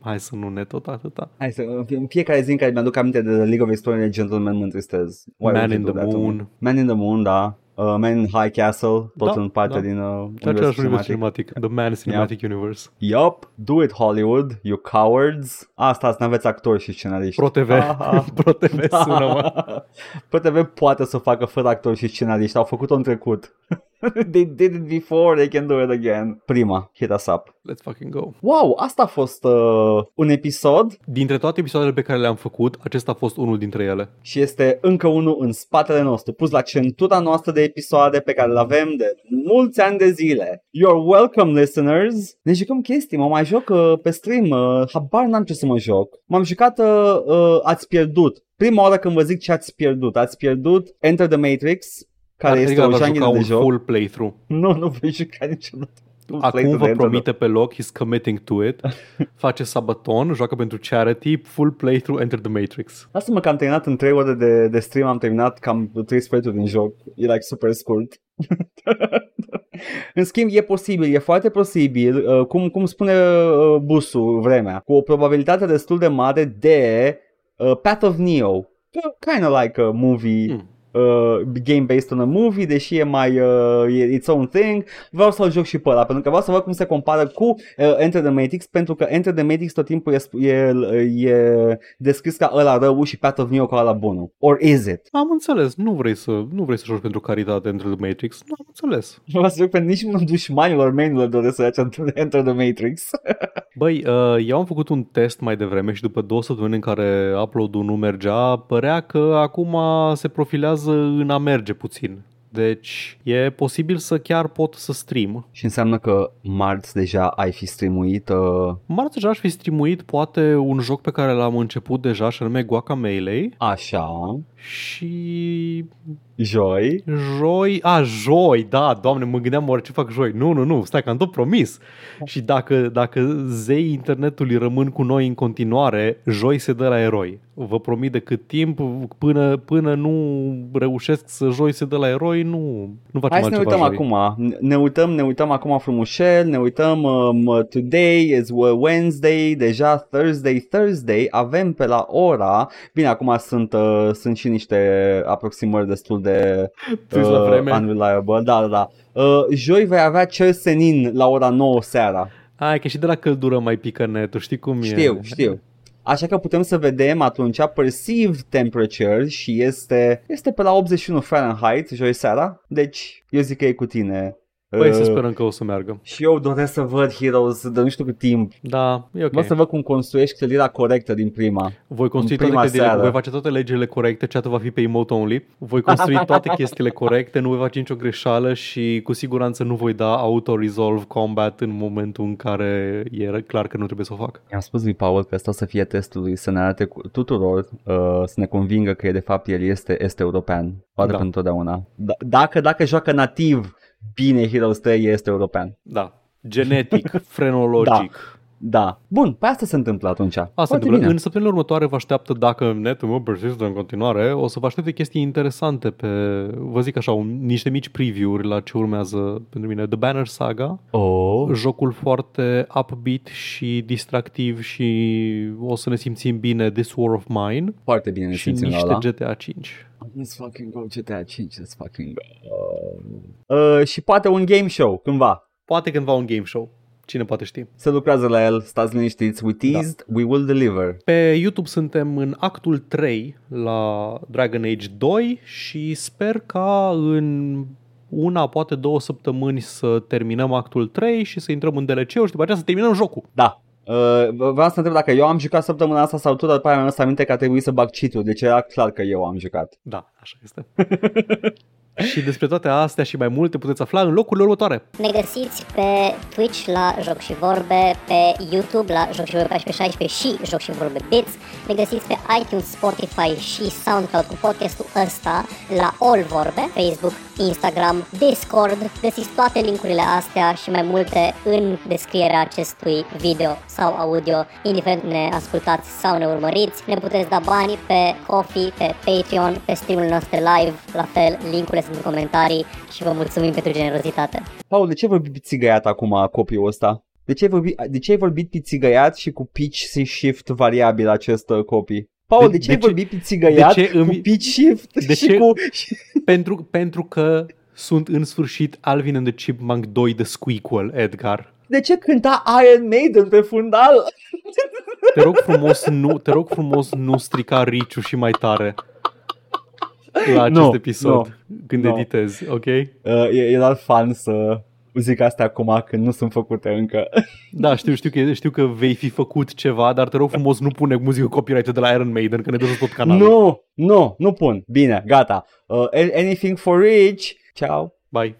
hai să nu ne tot atâta. hai să, în fiecare zi în care mi-aduc aminte de The League of Extraordinary Gentlemen mă întristez. Why Man would you in do the that to me? Moon. Man in the Moon, da. Uh, Man in High Castle, tot Da, în parte da. din uh, De universul același univers cinematic. cinematic, The Man Cinematic Universe. Yup, do it Hollywood, you cowards. Asta, să aveți actori și scenariști. Pro TV, Ah, ah. Pro TV sună, mă. ProTV poate să o facă fără actori și scenariști, au făcut-o în trecut. they did it before, they can do it again. Prima, hit us up. Let's fucking go. Wow, asta a fost uh, un episod Dintre toate episoadele pe care le-am făcut, acesta a fost unul dintre ele. și este încă unul în spatele nostru, pus la centura noastră de episoade pe care le avem de mulți ani de zile. You're welcome, listeners! Ne jucăm chestii, mă mai joc uh, pe stream, uh, habar n-am ce să mă joc. M-am jucat uh, uh, Ați pierdut. Prima oară când vă zic ce ați pierdut. Ați pierdut Enter the Matrix, care Adică este o va janghie juca de un joc. full playthrough. Nu, nu voi juca niciodată. un Acum playthrough vă de Enter the- promite pe loc, he's committing to it, face sabaton, joacă pentru charity, full playthrough, Enter the Matrix. Lasă-mă că am terminat în 3 ore de, de stream, am terminat cam 3 sferturi din joc. E like super scurt. în schimb, e posibil, e foarte posibil, uh, cum, cum spune uh, Busu vremea, cu o probabilitate destul de mare de uh, Path of Neo. Kind of like a movie Mm. Uh, game based on a movie, deși e mai uh, e its own thing. Vreau să-l joc și pe ăla, pentru că vreau să văd cum se compară cu uh, Enter the Matrix, pentru că Enter the Matrix tot timpul e, sp- e, e descris ca ăla rău și Path of Neo ca ăla bunul. Or is it? Am înțeles, nu vrei să, nu vrei să joci pentru caritate Enter the Matrix, nu am înțeles. Vreau să joc pe nici unul dușmanilor mei nu le doresc să ia Enter the Matrix. Băi, uh, eu am făcut un test mai devreme și după două săptămâni în care upload-ul nu mergea, părea că acum se profilează în a merge puțin. Deci e posibil să chiar pot să stream. și înseamnă că marți deja ai fi streamuit uh, Marți deja aș fi streamuit poate un joc pe care l-am început deja și anume Guacamelee așa, și joi. joi, a, joi, da, doamne, mă gândeam oare ce fac joi. Nu, nu, nu, stai că am tot promis. Și dacă, dacă zei internetului rămân cu noi în continuare, joi se dă la eroi. Vă promit de cât timp, până, până nu reușesc să joi se dă la eroi, nu, nu facem Hai să ne altceva uităm joi. acum. Ne uităm, ne uităm acum frumușel, ne uităm um, today is Wednesday, deja Thursday, Thursday, avem pe la ora, bine, acum sunt, uh, sunt și niște aproximări destul de Tu ești la vreme? unreliable, da, da, da. Uh, joi vei avea cel senin la ora 9 seara. Hai că și de la căldură mai pică netul, știi cum e? Știu, știu. Așa că putem să vedem atunci perceived temperature și este, este pe la 81 Fahrenheit joi seara, deci eu zic că e cu tine. Băi, să Uh, sperăm că o să meargă. Și eu doresc să văd Heroes de nu știu cât timp. Da, e ok. Vreau să văd cum construiești clădirea corectă din prima. Voi construi În prima toate clădirile, seară. voi face toate legile corecte, chatul va fi pe emote only. Voi construi toate chestiile corecte, nu voi face nicio greșeală și cu siguranță nu voi da auto-resolve combat în momentul în care e clar că nu trebuie să o fac. I-am spus lui Paul că asta o să fie testul lui, să ne arate cu tuturor, uh, să ne convingă că de fapt el este, este european. Poate Da. da. pentru întotdeauna. D- dacă, dacă joacă nativ bine Heroes 3, este european. Da. Genetic, frenologic, Da. Bun, pe asta se întâmplă atunci. Asta Foarte întâmplă. bine. În săptămânile următoare vă așteaptă, dacă netul meu persistă în continuare, o să vă aștepte chestii interesante pe, vă zic așa, un, niște mici preview-uri la ce urmează pentru mine. The Banner Saga, Oh. jocul foarte upbeat și distractiv și o să ne simțim bine This War of Mine Foarte bine ne și simțim la niște ăla. GTA 5. Let's fucking go GTA 5, let's fucking go. Uh, și poate un game show, cândva. Poate cândva un game show. Cine poate ști. Se lucrează la el, stați liniștiți, we teased, we will deliver. Pe YouTube suntem în actul 3 la Dragon Age 2 și sper ca în una, poate două săptămâni să terminăm actul 3 și să intrăm în DLC-uri și după aceea să terminăm jocul. Da. Uh, vreau să întreb dacă eu am jucat săptămâna asta sau tu, dar după aia mi-am adus aminte că a trebuit să bag cheat deci era clar că eu am jucat. Da, așa este. și despre toate astea și mai multe puteți afla în locurile următoare. Ne găsiți pe Twitch la Joc și Vorbe, pe YouTube la Joc și Vorbe 1416 și Joc și Vorbe Bits. Ne găsiți pe iTunes, Spotify și SoundCloud cu podcastul ăsta la All Vorbe, Facebook, Instagram, Discord. Găsiți toate linkurile astea și mai multe în descrierea acestui video sau audio, indiferent ne ascultați sau ne urmăriți. Ne puteți da bani pe Coffee, pe Patreon, pe streamul noastre live, la fel, linkurile sunt în comentarii și vă mulțumim pentru generozitate. Paul, de ce ai vorbit pițigăiat acum copiul ăsta? De ce ai vorbit, de ce ai vorbit pițigăiat și cu pitch și shift variabil acest uh, copii? Paul, de, De- ce de ai ce- vorbit pițigăiat de ce cu îmi- pitch shift de și ce- cu... pentru, pentru că sunt în sfârșit Alvin and the Chipmunk 2 The Squeakquel, Edgar. De ce cânta Iron Maiden pe fundal? Te rog frumos, nu, te rog frumos, nu strica Riciu și mai tare la acest Nu, episod când nu. editezi, ok? Uh, e, e doar fan să zic astea acum când nu sunt făcute încă. Da, știu, știu că, știu că vei fi făcut ceva, dar te rog frumos nu pune muzică copyright de la Iron Maiden, că ne dă tot canalul. Nu, nu, nu pun. Bine, gata. Uh, anything for rich. Ciao. Bye.